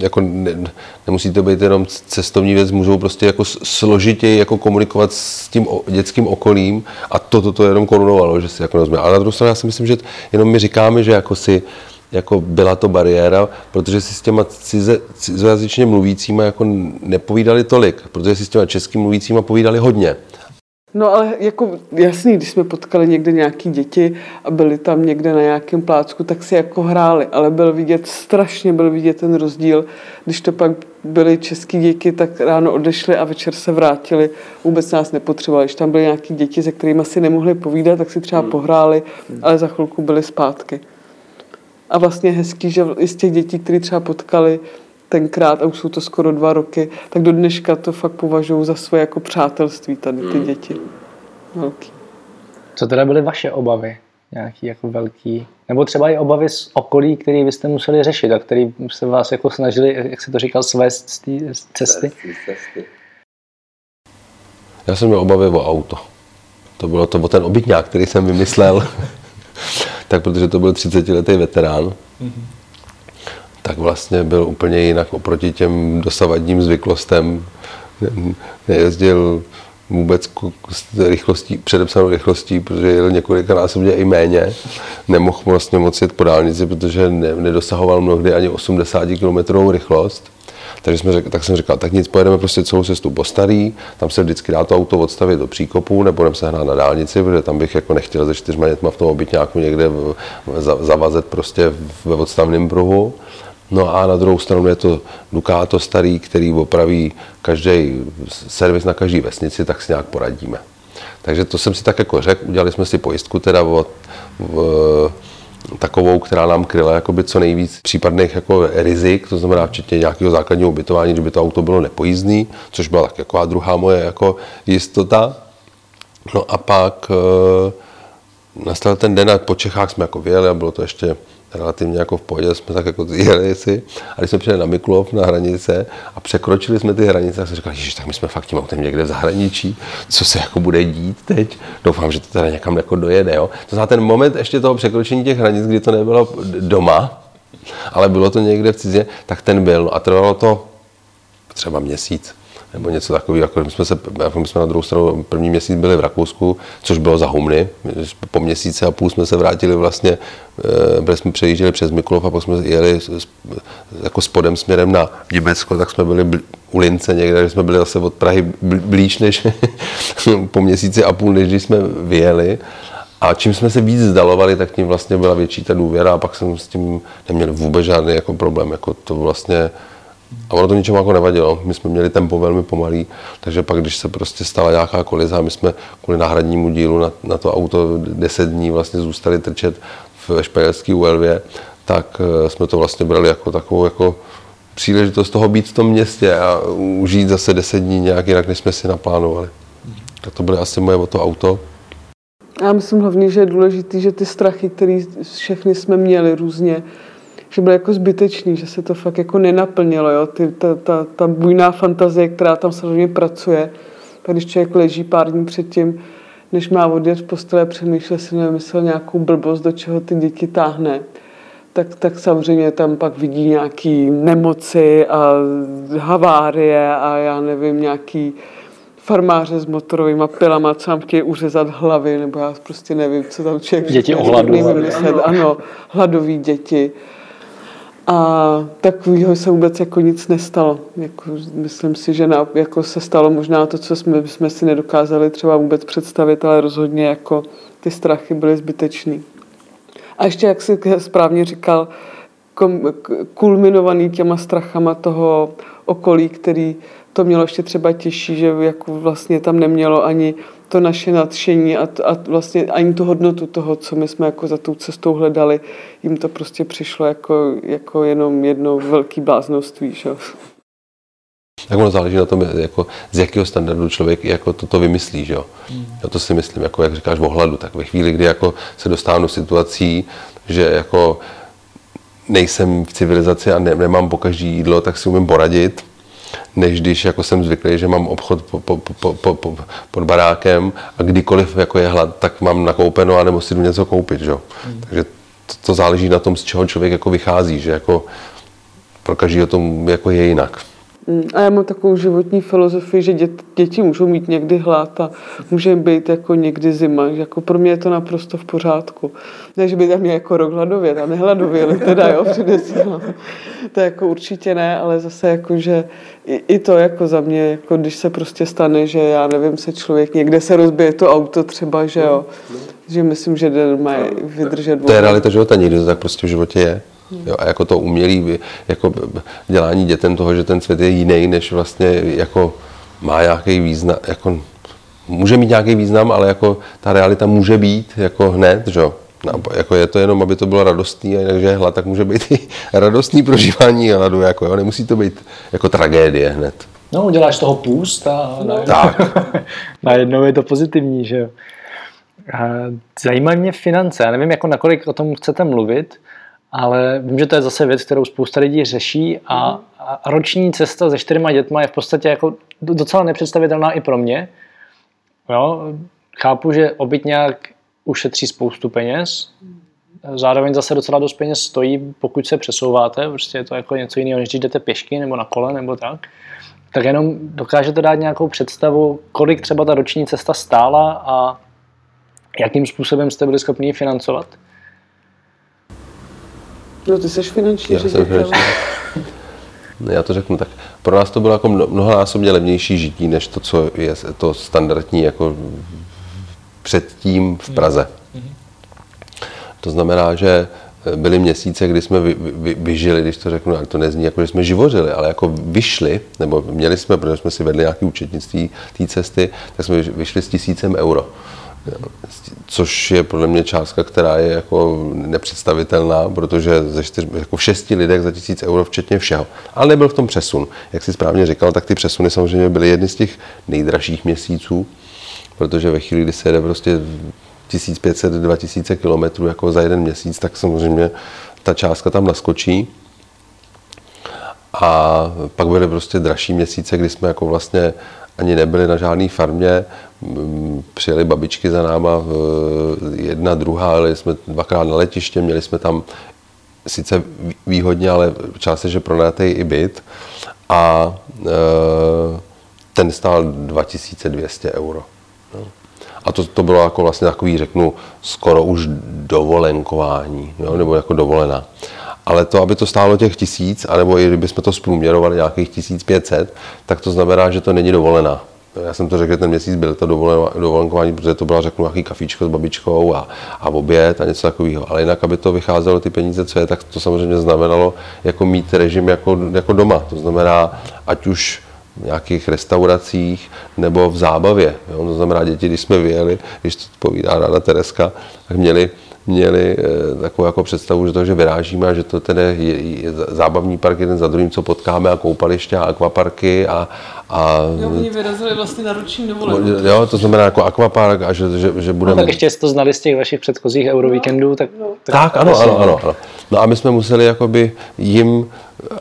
Jako ne, nemusí to být jenom cestovní věc, můžou prostě jako složitěji jako komunikovat s tím dětským okolím a to, to, to jenom korunovalo, že si jako rozumí. Ale na druhou stranu já si myslím, že jenom my říkáme, že jako si jako byla to bariéra, protože si s těma cize, cizojazyčně mluvícíma jako nepovídali tolik, protože si s těma českým mluvícíma povídali hodně. No ale jako jasný, když jsme potkali někde nějaký děti a byli tam někde na nějakém plácku, tak si jako hráli, ale byl vidět, strašně byl vidět ten rozdíl, když to pak byly český děti, tak ráno odešli a večer se vrátili, vůbec nás nepotřebovali. Když tam byly nějaký děti, se kterými si nemohli povídat, tak si třeba hmm. pohráli, ale za chvilku byli zpátky. A vlastně hezký, že i z těch dětí, které třeba potkali, tenkrát, a už jsou to skoro dva roky, tak do dneška to fakt považuji za svoje jako přátelství tady ty hmm. děti. Velký. Co teda byly vaše obavy? Nějaký jako velký, nebo třeba i obavy z okolí, které vy jste museli řešit a který se vás jako snažili, jak se to říkal, svést z té cesty? Já jsem měl obavy o auto. To bylo to o ten obytňák, který jsem vymyslel. tak protože to byl 30 letý veterán. Mm-hmm tak vlastně byl úplně jinak oproti těm dosavadním zvyklostem. Nejezdil vůbec s rychlostí, předepsanou rychlostí, protože jel několikanásobně i méně. Nemohl vlastně moc jet po dálnici, protože ne, nedosahoval mnohdy ani 80 km rychlost. Takže jsme řek, tak jsem říkal, tak nic, pojedeme prostě celou cestu po starý, tam se vždycky dá to auto odstavit do příkopu, nebudeme se hrát na dálnici, protože tam bych jako nechtěl ze čtyřma dětma v tom obytňáku někde zavazet prostě ve odstavném pruhu. No a na druhou stranu je to Ducato starý, který opraví každý servis na každý vesnici, tak si nějak poradíme. Takže to jsem si tak jako řekl, udělali jsme si pojistku teda o, o, takovou, která nám kryla jakoby co nejvíc případných jako rizik, to znamená včetně nějakého základního ubytování, kdyby to auto bylo nepojízdný, což byla tak taková druhá moje jako jistota. No a pak, nastal ten den a po Čechách jsme jako vyjeli a bylo to ještě relativně jako v pohodě, jsme tak jako jeli si. A když jsme přijeli na Mikulov na hranice a překročili jsme ty hranice, tak jsem říkal, že tak my jsme fakt tím autem někde v zahraničí, co se jako bude dít teď. Doufám, že to teda někam jako dojede. Jo? To znamená ten moment ještě toho překročení těch hranic, kdy to nebylo doma, ale bylo to někde v cizině, tak ten byl. A trvalo to třeba měsíc nebo něco takového. Jako my jsme, se, jako my jsme na druhou stranu první měsíc byli v Rakousku, což bylo za humny. Po měsíci a půl jsme se vrátili vlastně, eh, byli jsme přejížděli přes Mikulov a pak jsme jeli jako spodem směrem na Německo, tak jsme byli u Lince někde, kde jsme byli zase od Prahy blíž než po měsíci a půl, než když jsme vyjeli. A čím jsme se víc zdalovali, tak tím vlastně byla větší ta důvěra a pak jsem s tím neměl vůbec žádný jako problém. Jako to vlastně a ono to ničemu jako nevadilo. My jsme měli tempo velmi pomalý, takže pak, když se prostě stala nějaká koliza, my jsme kvůli náhradnímu dílu na, na to auto 10 dní vlastně zůstali trčet v španělské ULV, tak eh, jsme to vlastně brali jako takovou jako příležitost toho být v tom městě a užít zase 10 dní nějak jinak, než jsme si naplánovali. Tak to byly asi moje o to auto. Já myslím hlavně, že je důležité, že ty strachy, které všechny jsme měli různě, že byl jako zbytečný, že se to fakt jako nenaplnilo, jo? Ty, ta, ta, ta bujná fantazie, která tam samozřejmě pracuje, tak když člověk leží pár dní předtím, než má odjet v postele, přemýšlel si, nevymyslel nějakou blbost, do čeho ty děti táhne, tak, tak samozřejmě tam pak vidí nějaký nemoci a havárie a já nevím, nějaký farmáře s motorovými pilama, co tam chtějí uřezat hlavy, nebo já prostě nevím, co tam člověk... Děti ohladové. Ano, hladové děti. A takového se vůbec jako nic nestalo. Jako, myslím si, že na, jako se stalo možná to, co jsme, jsme si nedokázali třeba vůbec představit, ale rozhodně jako ty strachy byly zbytečný. A ještě, jak jsi správně říkal, kulminovaný těma strachama toho okolí, který to mělo ještě třeba těžší, že jako vlastně tam nemělo ani to naše nadšení a, a vlastně ani tu hodnotu toho, co my jsme jako za tou cestou hledali, jim to prostě přišlo jako, jako jenom jedno velký bláznoství. Že? Tak ono záleží na tom, jako, z jakého standardu člověk jako toto vymyslí. Že? Hmm. Já to si myslím, jako, jak říkáš o hladu, tak ve chvíli, kdy jako se dostanu situací, že jako nejsem v civilizaci a ne, nemám po každý jídlo, tak si umím poradit, než když jako jsem zvyklý, že mám obchod po, po, po, po, po, pod barákem a kdykoliv jako je hlad, tak mám nakoupeno a nebo si jdu něco koupit. Že? Hmm. Takže to, to, záleží na tom, z čeho člověk jako vychází, že jako pro každého to jako je jinak. Mm, a já mám takovou životní filozofii, že dět, děti můžou mít někdy hlad a může být jako někdy zima. Jako pro mě je to naprosto v pořádku. Ne, že by tam mě jako rok hladovět a nehladověli teda, jo, předesílám. To jako určitě ne, ale zase jako, že i, i, to jako za mě, jako když se prostě stane, že já nevím, se člověk někde se rozbije to auto třeba, že jo, že myslím, že den má vydržet. To je realita života, někdy to tak prostě v životě je. Jo, a jako to umělý jako dělání dětem toho, že ten svět je jiný, než vlastně jako má nějaký význam, jako může mít nějaký význam, ale jako ta realita může být jako hned, že? No, jako je to jenom, aby to bylo radostný, a jinak, že je hlad, tak může být i radostný prožívání hladu, jako jo, nemusí to být jako tragédie hned. No, uděláš z toho půst a no. tak. najednou je to pozitivní, že jo. Zajímají mě finance. Já nevím, jako nakolik o tom chcete mluvit, ale vím, že to je zase věc, kterou spousta lidí řeší a, a roční cesta se čtyřma dětma je v podstatě jako docela nepředstavitelná i pro mě. Jo, chápu, že obytňák ušetří spoustu peněz, zároveň zase docela dost peněz stojí, pokud se přesouváte, prostě je to jako něco jiného, než když jdete pěšky nebo na kole nebo tak. Tak jenom dokážete dát nějakou představu, kolik třeba ta roční cesta stála a jakým způsobem jste byli schopni ji financovat? No ty jsi finanční Já ředitel. Finanční. Já to řeknu tak. Pro nás to bylo jako mnohonásobně levnější žití, než to, co je to standardní jako předtím v Praze. To znamená, že byly měsíce, kdy jsme vy, vy, vyžili, když to řeknu, ale to nezní jako, že jsme živořili, ale jako vyšli, nebo měli jsme, protože jsme si vedli nějaké účetnictví té cesty, tak jsme vyšli s tisícem euro což je podle mě částka, která je jako nepředstavitelná, protože ze čtyř, jako v šesti lidech za tisíc euro včetně všeho. Ale nebyl v tom přesun. Jak si správně říkal, tak ty přesuny samozřejmě byly jedny z těch nejdražších měsíců, protože ve chvíli, kdy se jede prostě 1500-2000 kilometrů jako za jeden měsíc, tak samozřejmě ta částka tam naskočí. A pak byly prostě dražší měsíce, kdy jsme jako vlastně ani nebyli na žádné farmě. Přijeli babičky za náma, jedna, druhá, ale jsme dvakrát na letiště, měli jsme tam sice výhodně, ale částečně pronátý i byt. A e, ten stál 2200 euro. No. A to, to bylo jako vlastně takový, řeknu, skoro už dovolenkování, jo, nebo jako dovolená. Ale to, aby to stálo těch tisíc, anebo i kdybychom to zprůměrovali nějakých 1500, tak to znamená, že to není dovolená. Já jsem to řekl, že ten měsíc byl to dovolenkování, protože to byla, řeknu, nějaký kafíčko s babičkou a, a oběd a něco takového. Ale jinak, aby to vycházelo ty peníze, co je, tak to samozřejmě znamenalo jako mít režim jako, jako doma. To znamená, ať už v nějakých restauracích nebo v zábavě. Jo? To znamená, děti, když jsme vyjeli, když to povídá ráda Tereska, tak měli měli eh, takovou jako představu, že to, že vyrážíme a že to tedy je, je zábavní park jeden za druhým, co potkáme a koupaliště a akvaparky a, a jo, oni vyrazili vlastně na roční dovolenou. Jo, to znamená jako akvapark a že, že, že budeme... No, tak ještě jste to znali z těch vašich předchozích eurovíkendů, tak... No. Tak, tak ano, ano, ano, ano. No a my jsme museli jakoby jim,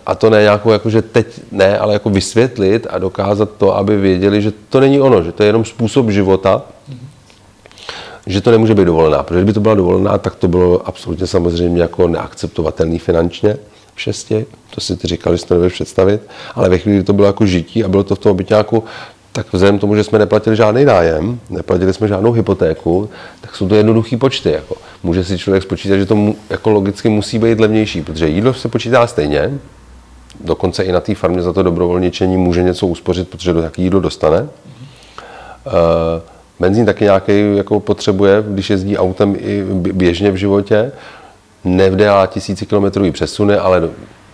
a to ne nějakou, jako, že teď ne, ale jako vysvětlit a dokázat to, aby věděli, že to není ono, že to je jenom způsob života, že to nemůže být dovolená, protože kdyby to byla dovolená, tak to bylo absolutně samozřejmě jako neakceptovatelný finančně v šesti, to si ty říkal, že to nevíš představit, ale ve chvíli, kdy to bylo jako žití a bylo to v tom nějakou, tak vzhledem tomu, že jsme neplatili žádný nájem, neplatili jsme žádnou hypotéku, tak jsou to jednoduché počty. Jako. Může si člověk spočítat, že to mu, jako logicky musí být levnější, protože jídlo se počítá stejně, dokonce i na té farmě za to dobrovolničení může něco uspořit, protože do taky jídlo dostane. Uh, Benzín taky nějaký jako potřebuje, když jezdí autem i běžně v životě. Nevdělá tisíci kilometrů i přesune, ale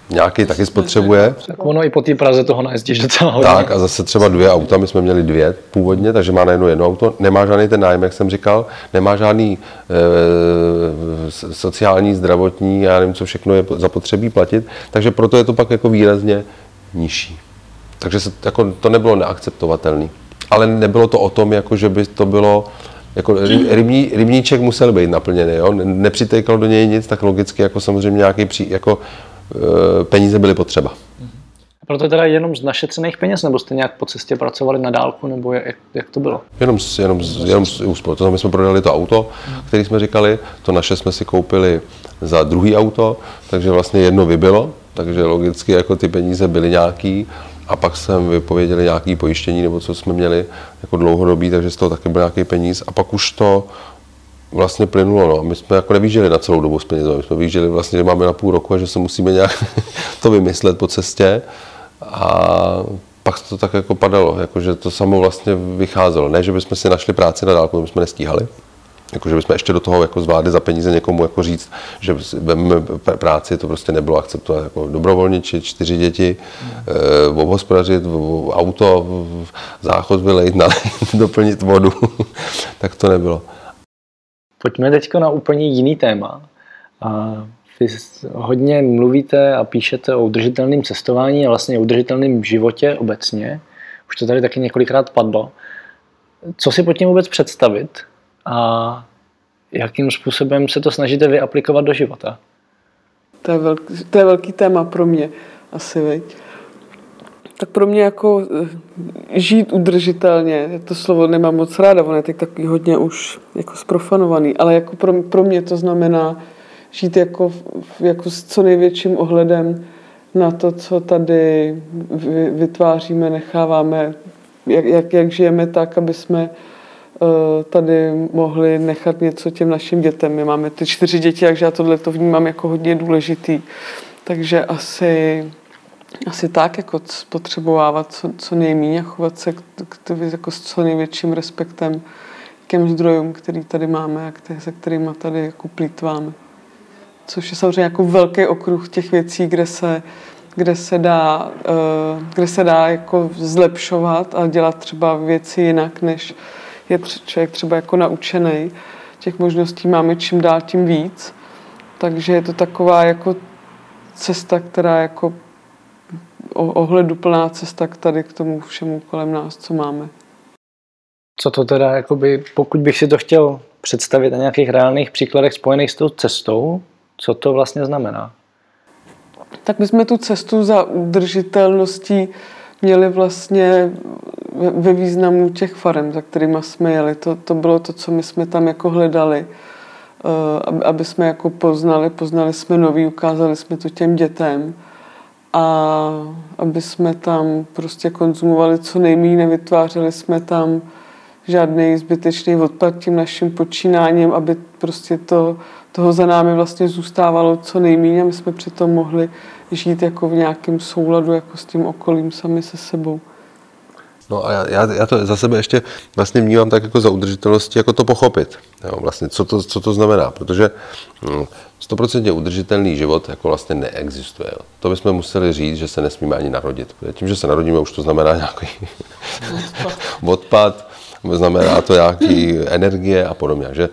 nějaký taky spotřebuje. Tak ono i po té Praze toho najezdíš docela hodně. Tak a zase třeba dvě auta, my jsme měli dvě původně, takže má najednou jedno auto, nemá žádný ten nájem, jak jsem říkal, nemá žádný e, sociální, zdravotní, já nevím, co všechno je zapotřebí platit, takže proto je to pak jako výrazně nižší. Takže se, jako, to nebylo neakceptovatelné ale nebylo to o tom, jako že by to bylo jako rybní, rybníček musel být naplněný, jo? nepřitékalo do něj nic, tak logicky jako samozřejmě nějaký pří, jako, e, peníze byly potřeba. A proto teda jenom z našetřených peněz, nebo jste nějak po cestě pracovali na dálku, nebo jak, jak to bylo? Jenom, jenom, jenom z úspor. To my jsme prodali to auto, který jsme říkali, to naše jsme si koupili za druhý auto, takže vlastně jedno vybilo, takže logicky jako ty peníze byly nějaký a pak jsem vypověděli nějaké pojištění, nebo co jsme měli jako dlouhodobý, takže z toho taky byl nějaký peníz. A pak už to vlastně plynulo. No. My jsme jako nevížili na celou dobu s penězmi. My jsme vyjížděli vlastně, že máme na půl roku a že se musíme nějak to vymyslet po cestě. A pak to tak jako padalo, jako že to samo vlastně vycházelo. Ne, že bychom si našli práci na dálku, my jsme nestíhali, jako, že bychom ještě do toho jako zvládli za peníze někomu jako říct, že vezmeme práci, to prostě nebylo akceptovat. Jako dobrovolniči, čtyři děti, mm. e, obhospodařit, auto, záchod vylejt, nalejt, doplnit vodu, tak to nebylo. Pojďme teď na úplně jiný téma. A vy hodně mluvíte a píšete o udržitelném cestování a vlastně o udržitelném životě obecně. Už to tady taky několikrát padlo. Co si pod tím vůbec představit? A jakým způsobem se to snažíte vyaplikovat do života? To je velký, to je velký téma pro mě asi, veď. Tak pro mě jako eh, žít udržitelně, to slovo nemám moc ráda, ono je tak takový hodně už jako sprofanovaný, ale jako pro, pro mě to znamená žít jako, jako s co největším ohledem na to, co tady vytváříme, necháváme, jak, jak, jak žijeme tak, aby jsme tady mohli nechat něco těm našim dětem. My máme ty čtyři děti, takže já tohle to vnímám jako hodně důležitý. Takže asi, asi tak, jako spotřebovávat co, co nejméně a chovat se k, k, jako s co největším respektem k těm zdrojům, který tady máme a který, se kterými tady jako plítváme. Což je samozřejmě jako velký okruh těch věcí, kde se, kde se dá, eh, kde se dá jako zlepšovat a dělat třeba věci jinak, než, je člověk třeba jako naučený. Těch možností máme čím dál tím víc. Takže je to taková jako cesta, která jako ohleduplná cesta k tady k tomu všemu kolem nás, co máme. Co to teda, jakoby, pokud bych si to chtěl představit na nějakých reálných příkladech spojených s tou cestou, co to vlastně znamená? Tak my jsme tu cestu za udržitelností měli vlastně ve významu těch farem, za kterými jsme jeli. To, to bylo to, co my jsme tam jako hledali, eh, aby, jsme jako poznali, poznali jsme nový, ukázali jsme to těm dětem a aby jsme tam prostě konzumovali co nejméně, nevytvářeli jsme tam žádný zbytečný odpad tím naším počínáním, aby prostě to, toho za námi vlastně zůstávalo co nejméně. A my jsme přitom mohli žít jako v nějakém souladu jako s tím okolím sami se sebou. No a já, já to za sebe ještě vlastně vnímám tak jako za udržitelnosti, jako to pochopit. Jo, vlastně, co to, co to znamená, protože hm, udržitelný život jako vlastně neexistuje. Jo. To bychom museli říct, že se nesmíme ani narodit. Tím, že se narodíme, už to znamená nějaký odpad, znamená to nějaký energie a podobně. Že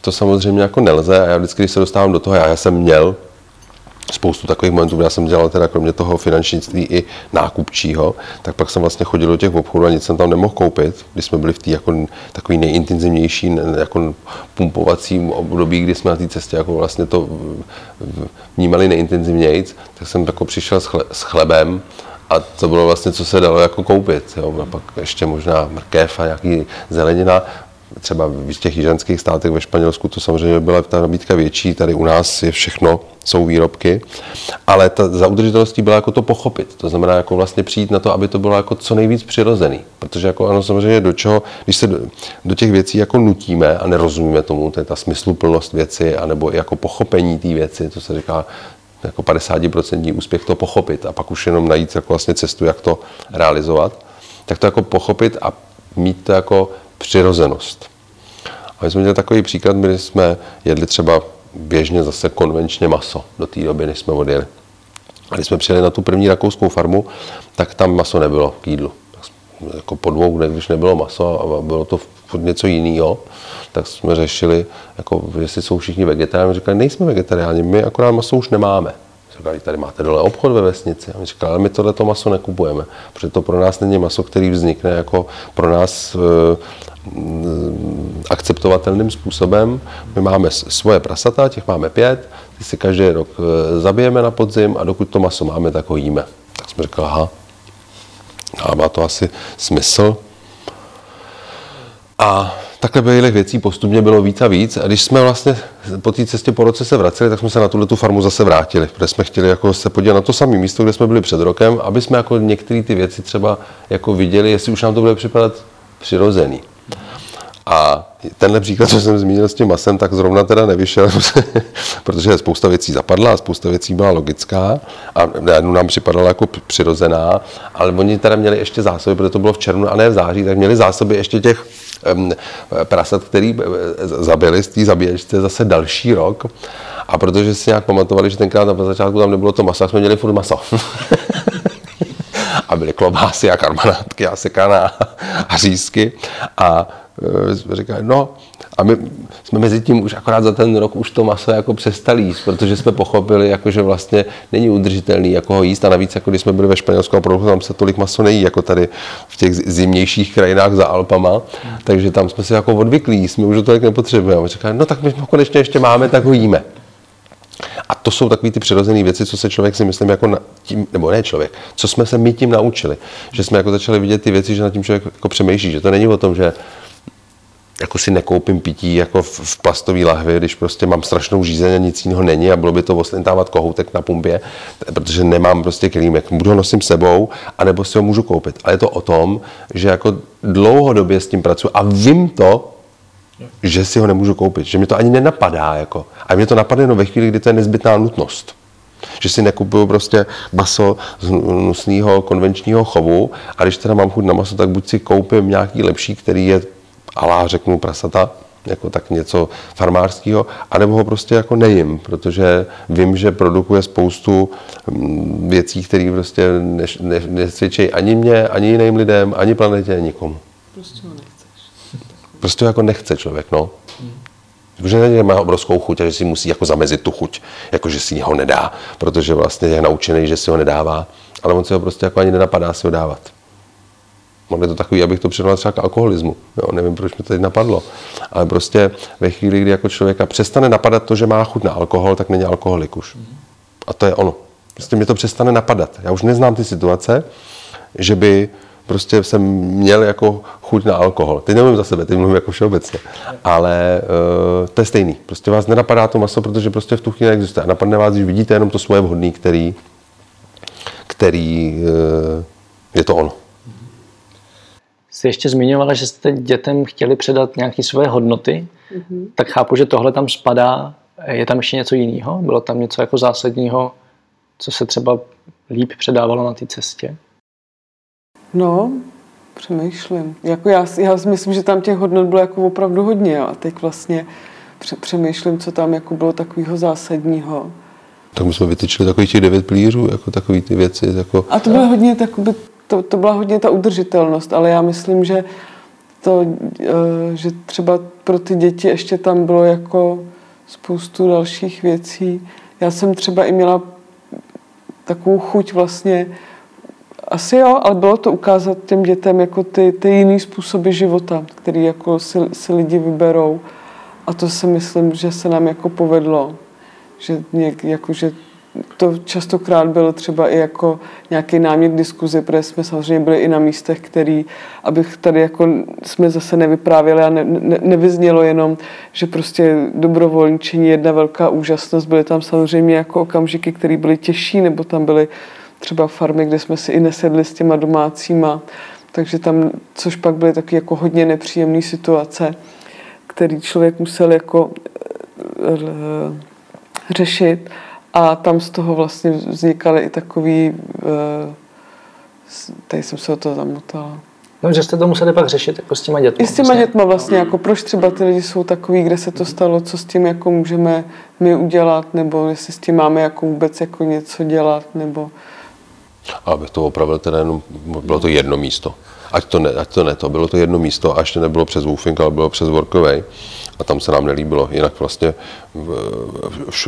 to samozřejmě jako nelze a já vždycky, když se dostávám do toho, já, já jsem měl spoustu takových momentů, já jsem dělal teda kromě toho finančnictví i nákupčího, tak pak jsem vlastně chodil do těch obchodů a nic jsem tam nemohl koupit, když jsme byli v té jako takový nejintenzivnější jako pumpovacím období, kdy jsme na té cestě jako vlastně to vnímali nejintenzivněji, tak jsem jako přišel s, chle, s chlebem a to bylo vlastně, co se dalo jako koupit. Jo. A pak ještě možná mrkev a nějaký zelenina třeba v těch jižanských státech ve Španělsku to samozřejmě byla ta nabídka větší, tady u nás je všechno, jsou výrobky, ale ta, za udržitelností byla jako to pochopit, to znamená jako vlastně přijít na to, aby to bylo jako co nejvíc přirozený, protože jako ano samozřejmě do čeho, když se do, do těch věcí jako nutíme a nerozumíme tomu, to je ta smysluplnost věci, anebo jako pochopení té věci, to se říká jako 50% úspěch to pochopit a pak už jenom najít jako vlastně cestu, jak to realizovat, tak to jako pochopit a mít to jako přirozenost. A my jsme měli takový příklad, kdy jsme jedli třeba běžně zase konvenčně maso do té doby, než jsme odjeli. A když jsme přijeli na tu první rakouskou farmu, tak tam maso nebylo k jídlu. Jako po dvou dnech, když nebylo maso a bylo to něco jiného, tak jsme řešili, jako, jestli jsou všichni vegetariáni. Říkali, nejsme vegetariáni, my akorát maso už nemáme. Říkali, tady máte dole obchod ve vesnici. A my říkali, ale my tohleto maso nekupujeme, protože to pro nás není maso, který vznikne jako pro nás e, akceptovatelným způsobem. My máme svoje prasata, těch máme pět, ty si každý rok e, zabijeme na podzim a dokud to maso máme, tak ho jíme. Tak jsme říkali, aha, a má to asi smysl. A takhle byly věcí postupně bylo víc a víc. A když jsme vlastně po té cestě po roce se vraceli, tak jsme se na tuhle tu farmu zase vrátili, protože jsme chtěli jako se podívat na to samé místo, kde jsme byli před rokem, aby jsme jako některé ty věci třeba jako viděli, jestli už nám to bude připadat přirozený. A tenhle příklad, co jsem zmínil s tím masem, tak zrovna teda nevyšel, protože spousta věcí zapadla a spousta věcí byla logická a jednu nám připadala jako přirozená, ale oni teda měli ještě zásoby, protože to bylo v červnu a ne v září, tak měli zásoby ještě těch prasat, který eh, zabili z té zabíječce zase další rok. A protože si nějak pamatovali, že tenkrát na začátku tam nebylo to maso, jsme měli furt maso. a byly klobásy a karmanátky a sekaná a řízky. A e, říkali, no, a my jsme mezi tím už akorát za ten rok už to maso jako přestali jíst, protože jsme pochopili, jako, že vlastně není udržitelný jako ho jíst a navíc, jako když jsme byli ve Španělsku a tam se tolik maso nejí, jako tady v těch zimnějších krajinách za Alpama, takže tam jsme si jako odvyklí, jsme už to tolik nepotřebujeme. Říkali, no tak my konečně ještě máme, tak ho jíme. A to jsou takové ty přirozené věci, co se člověk si myslím jako na tím, nebo ne člověk, co jsme se my tím naučili. Že jsme jako začali vidět ty věci, že na tím člověk jako přemýšlí, že to není o tom, že jako si nekoupím pití jako v, v plastové lahvi, když prostě mám strašnou žízeň a nic jiného není a bylo by to oslintávat kohoutek na pumpě, protože nemám prostě kelímek. Budu ho nosím sebou, anebo si ho můžu koupit. Ale je to o tom, že jako dlouhodobě s tím pracuji a vím to, že si ho nemůžu koupit, že mi to ani nenapadá. Jako. A mě to napadne no ve chvíli, kdy to je nezbytná nutnost. Že si nekupuju prostě maso z nusného konvenčního chovu a když teda mám chuť na maso, tak buď si koupím nějaký lepší, který je alá řeknu prasata, jako tak něco farmářského, anebo ho prostě jako nejím, protože vím, že produkuje spoustu mm, věcí, které prostě nesvědčí ani mě, ani jiným lidem, ani planetě, nikomu. Prostě ho nechceš. Prostě jako nechce člověk, no. Hmm. Že má obrovskou chuť a že si musí jako zamezit tu chuť, jako že si ho nedá, protože vlastně je naučený, že si ho nedává, ale on si ho prostě jako ani nenapadá si ho dávat. Je to takový, abych to přirovnal třeba k alkoholismu. Jo, nevím, proč mi to teď napadlo. Ale prostě ve chvíli, kdy jako člověka přestane napadat to, že má chuť na alkohol, tak není alkoholik už. A to je ono. Prostě mě to přestane napadat. Já už neznám ty situace, že by prostě jsem měl jako chuť na alkohol. Teď nemluvím za sebe, teď mluvím jako všeobecně. Ale uh, to je stejný. Prostě vás nenapadá to maso, protože prostě v tu chvíli neexistuje. A napadne vás, když vidíte jenom to svoje vhodný, který, který uh, je to ono. Jsi ještě zmiňovala, že jste dětem chtěli předat nějaké svoje hodnoty, mm-hmm. tak chápu, že tohle tam spadá. Je tam ještě něco jiného? Bylo tam něco jako zásadního, co se třeba líp předávalo na té cestě? No, přemýšlím. Jako já, já myslím, že tam těch hodnot bylo jako opravdu hodně a teď vlastně přemýšlím, co tam jako bylo takového zásadního. Tak my jsme vytyčili takových těch devět plířů, jako takové ty věci. Jako... A to bylo hodně takoby, to, to byla hodně ta udržitelnost, ale já myslím, že to, eh, že třeba pro ty děti ještě tam bylo jako spoustu dalších věcí. Já jsem třeba i měla takovou chuť vlastně asi jo, ale bylo to ukázat těm dětem jako ty, ty jiný způsoby života, který jako si, si lidi vyberou. A to si myslím, že se nám jako povedlo. Že, něk, jako, že to častokrát bylo třeba i jako nějaký námět diskuze, protože jsme samozřejmě byli i na místech, který, abych tady jako jsme zase nevyprávěli a ne, ne, nevyznělo jenom, že prostě dobrovolničení je jedna velká úžasnost. Byly tam samozřejmě jako okamžiky, které byly těžší, nebo tam byly třeba farmy, kde jsme si i nesedli s těma domácíma, takže tam, což pak byly taky jako hodně nepříjemné situace, který člověk musel jako eh, řešit a tam z toho vlastně vznikaly i takový, eh, tady jsem se o to zamotala. No, že jste to museli pak řešit jako s těma dětmi. I s těma vlastně. dětma vlastně, jako proč třeba ty lidi jsou takový, kde se to stalo, co s tím jako můžeme my udělat, nebo jestli s tím máme jako vůbec jako něco dělat, nebo a abych to opravil, teda jenom, bylo to jedno místo. Ať to, ne, ať to ne to, bylo to jedno místo a ještě nebylo přes Woofing, ale bylo přes Workaway. A tam se nám nelíbilo. Jinak vlastně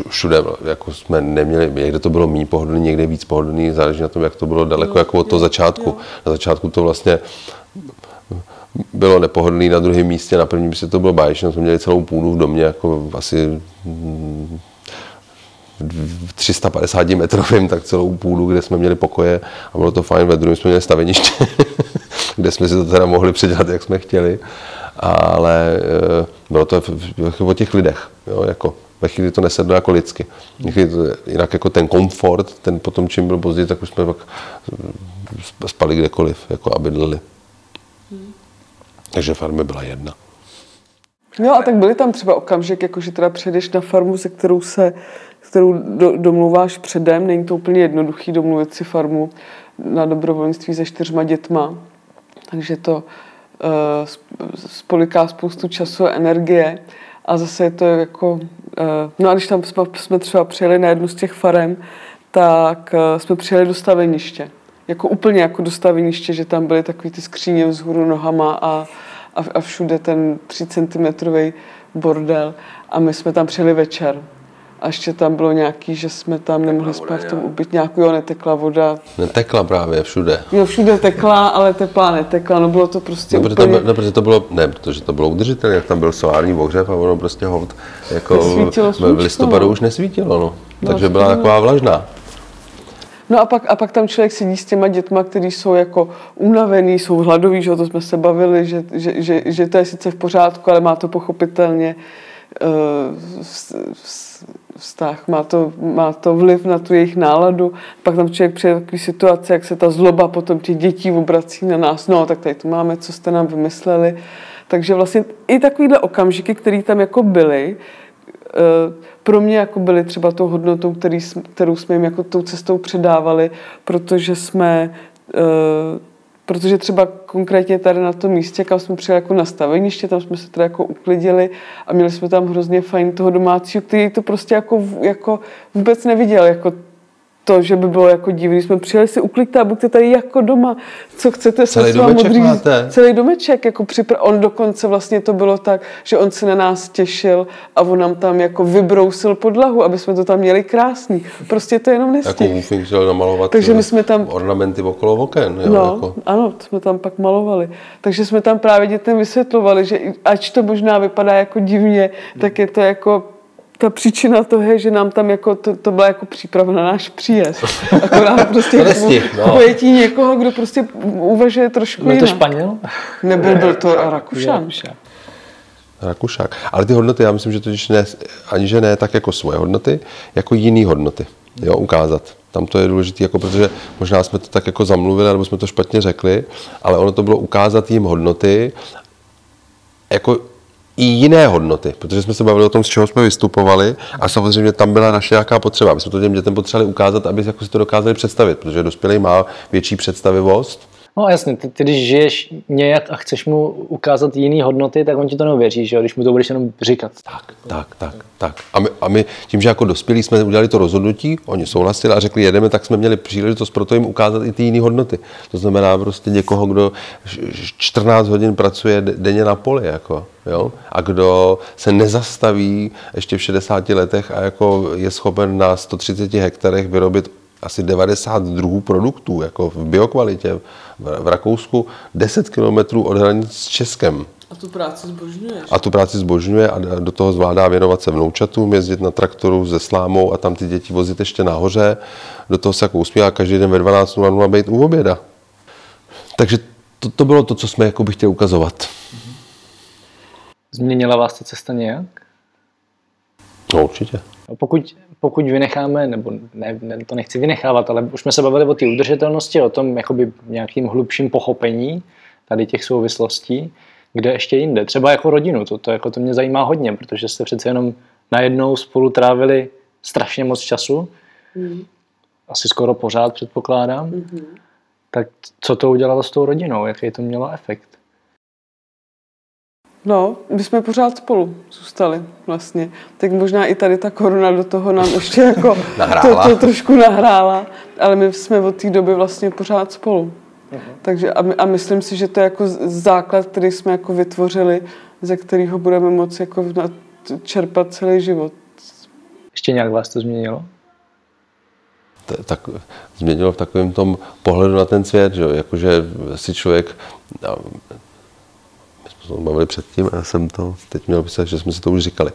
všude jako jsme neměli, někde to bylo méně pohodlný, někde víc pohodlný, záleží na tom, jak to bylo daleko jako od toho začátku. Na začátku to vlastně bylo nepohodlný na druhém místě, na prvním místě to bylo báječné, jsme měli celou půdu v domě, jako asi 350 metrovým, tak celou půdu, kde jsme měli pokoje a bylo to fajn. Ve druhém jsme měli staveniště, kde jsme si to teda mohli předělat, jak jsme chtěli. Ale eh, bylo to o těch lidech, jo, jako ve chvíli to nesedlo jako lidsky. Jinak jako ten komfort, ten potom čím byl později, tak už jsme pak eh, spali kdekoliv, jako a bydleli. Takže farmy byla jedna. No a tak byly tam třeba okamžik, jako že teda přijdeš na farmu, se kterou se kterou do, domluváš předem. Není to úplně jednoduchý domluvit si farmu na dobrovolnictví se čtyřma dětma. Takže to spoliká spoustu času a energie. A zase je to jako... Uh, no a když tam jsme, jsme třeba přijeli na jednu z těch farem, tak uh, jsme přijeli do staveniště. Jako úplně jako do staveniště, že tam byly takový ty skříně vzhůru nohama a, a, a všude ten 3 cm bordel. A my jsme tam přijeli večer. A ještě tam bylo nějaký, že jsme tam nemohli spát v tom ubytňáku, jo, netekla voda. Netekla právě všude. Jo, všude tekla, ale teplá netekla, no bylo to prostě no, úplně... To, no, protože to bylo, ne, protože to bylo udržitelné, jak tam byl solární ohřev a ono prostě hold, jako v listopadu no. už nesvítilo, no. no Takže byla taková vlažná. No a pak, a pak tam člověk sedí s těma dětma, kteří jsou jako unavený, jsou hladoví, že to jsme se bavili, že, že, že, že to je sice v pořádku, ale má to pochopitelně uh, vztah, má to, má to vliv na tu jejich náladu. Pak tam člověk přijde takový situace, jak se ta zloba potom těch dětí obrací na nás. No, tak tady tu máme, co jste nám vymysleli. Takže vlastně i takovýhle okamžiky, které tam jako byly, eh, pro mě jako byly třeba tou hodnotou, který, kterou jsme jim jako tou cestou předávali, protože jsme eh, protože třeba konkrétně tady na tom místě, kam jsme přijeli jako na staveniště, tam jsme se teda jako uklidili a měli jsme tam hrozně fajn toho domácího, který to prostě jako, jako vůbec neviděl, jako to, že by bylo jako divný, jsme přijeli si uklikte a buďte tady jako doma, co chcete se Celý s vámi domeček odříct. máte? Celý domeček, jako připra- on dokonce vlastně to bylo tak, že on se na nás těšil a on nám tam jako vybrousil podlahu, aby jsme to tam měli krásný. Prostě to jenom Jako nestihl. Woofing chtěl namalovat Takže my eh, jsme tam- ornamenty okolo oken. Jo, No, jako. ano, to jsme tam pak malovali. Takže jsme tam právě dětem vysvětlovali, že ač to možná vypadá jako divně, tak je to jako ta příčina toho je, že nám tam jako, to, to byla jako příprava na náš příjezd. Akorát prostě To jako no. pojetí někoho, kdo prostě uvažuje trošku Byl to jinak. Španěl? Nebyl, byl to Rakušan. Rakušák. Ale ty hodnoty, já myslím, že totiž ne, ani že ne tak jako svoje hodnoty, jako jiný hodnoty. Jo, ukázat. Tam to je důležité, jako protože možná jsme to tak jako zamluvili, nebo jsme to špatně řekli, ale ono to bylo ukázat jim hodnoty, jako i jiné hodnoty, protože jsme se bavili o tom, z čeho jsme vystupovali a samozřejmě tam byla naše nějaká potřeba. My jsme to těm dětem potřebovali ukázat, aby jako si to dokázali představit, protože dospělý má větší představivost, No jasně, ty, ty, když žiješ nějak a chceš mu ukázat jiný hodnoty, tak on ti to neuvěří, že jo, když mu to budeš jenom říkat. Tak, tak, tak, tak. A my, a my tím, že jako dospělí jsme udělali to rozhodnutí, oni souhlasili a řekli, jedeme, tak jsme měli příležitost pro to jim ukázat i ty jiné hodnoty. To znamená prostě někoho, kdo š- š- 14 hodin pracuje de- denně na poli, jako, jo? a kdo se nezastaví ještě v 60 letech a jako je schopen na 130 hektarech vyrobit asi 90 druhů produktů, jako v biokvalitě. V, v Rakousku 10 kilometrů od hranic s Českem A tu práci zbožňuješ. a tu práci zbožňuje a do toho zvládá věnovat se vnoučatům, jezdit na traktoru se slámou a tam ty děti vozit ještě nahoře. Do toho se jako usmívá každý den ve 12.00 být u oběda. Takže to, to bylo to, co jsme jako by chtěli ukazovat. Změnila vás ta cesta nějak? No určitě. No, Pokud, pokud vynecháme, nebo ne, ne, to nechci vynechávat, ale už jsme se bavili o té udržitelnosti, o tom jakoby nějakým hlubším pochopení tady těch souvislostí, kde ještě jinde. Třeba jako rodinu, to, to, jako to mě zajímá hodně, protože jste přece jenom najednou spolu trávili strašně moc času, asi skoro pořád předpokládám. Tak co to udělalo s tou rodinou? Jaký to mělo efekt? No, my jsme pořád spolu zůstali vlastně. Tak možná i tady ta korona do toho nám ještě jako. To, to trošku nahrála, ale my jsme od té doby vlastně pořád spolu. Takže a, my, a myslím si, že to je jako základ, který jsme jako vytvořili, ze kterého budeme moci jako na- čerpat celý život. Ještě nějak vás to změnilo? tak změnilo v takovém tom pohledu na ten svět, že jo? jakože si člověk, my jsme bavili předtím a já jsem to teď měl pисat, že jsme si to už říkali.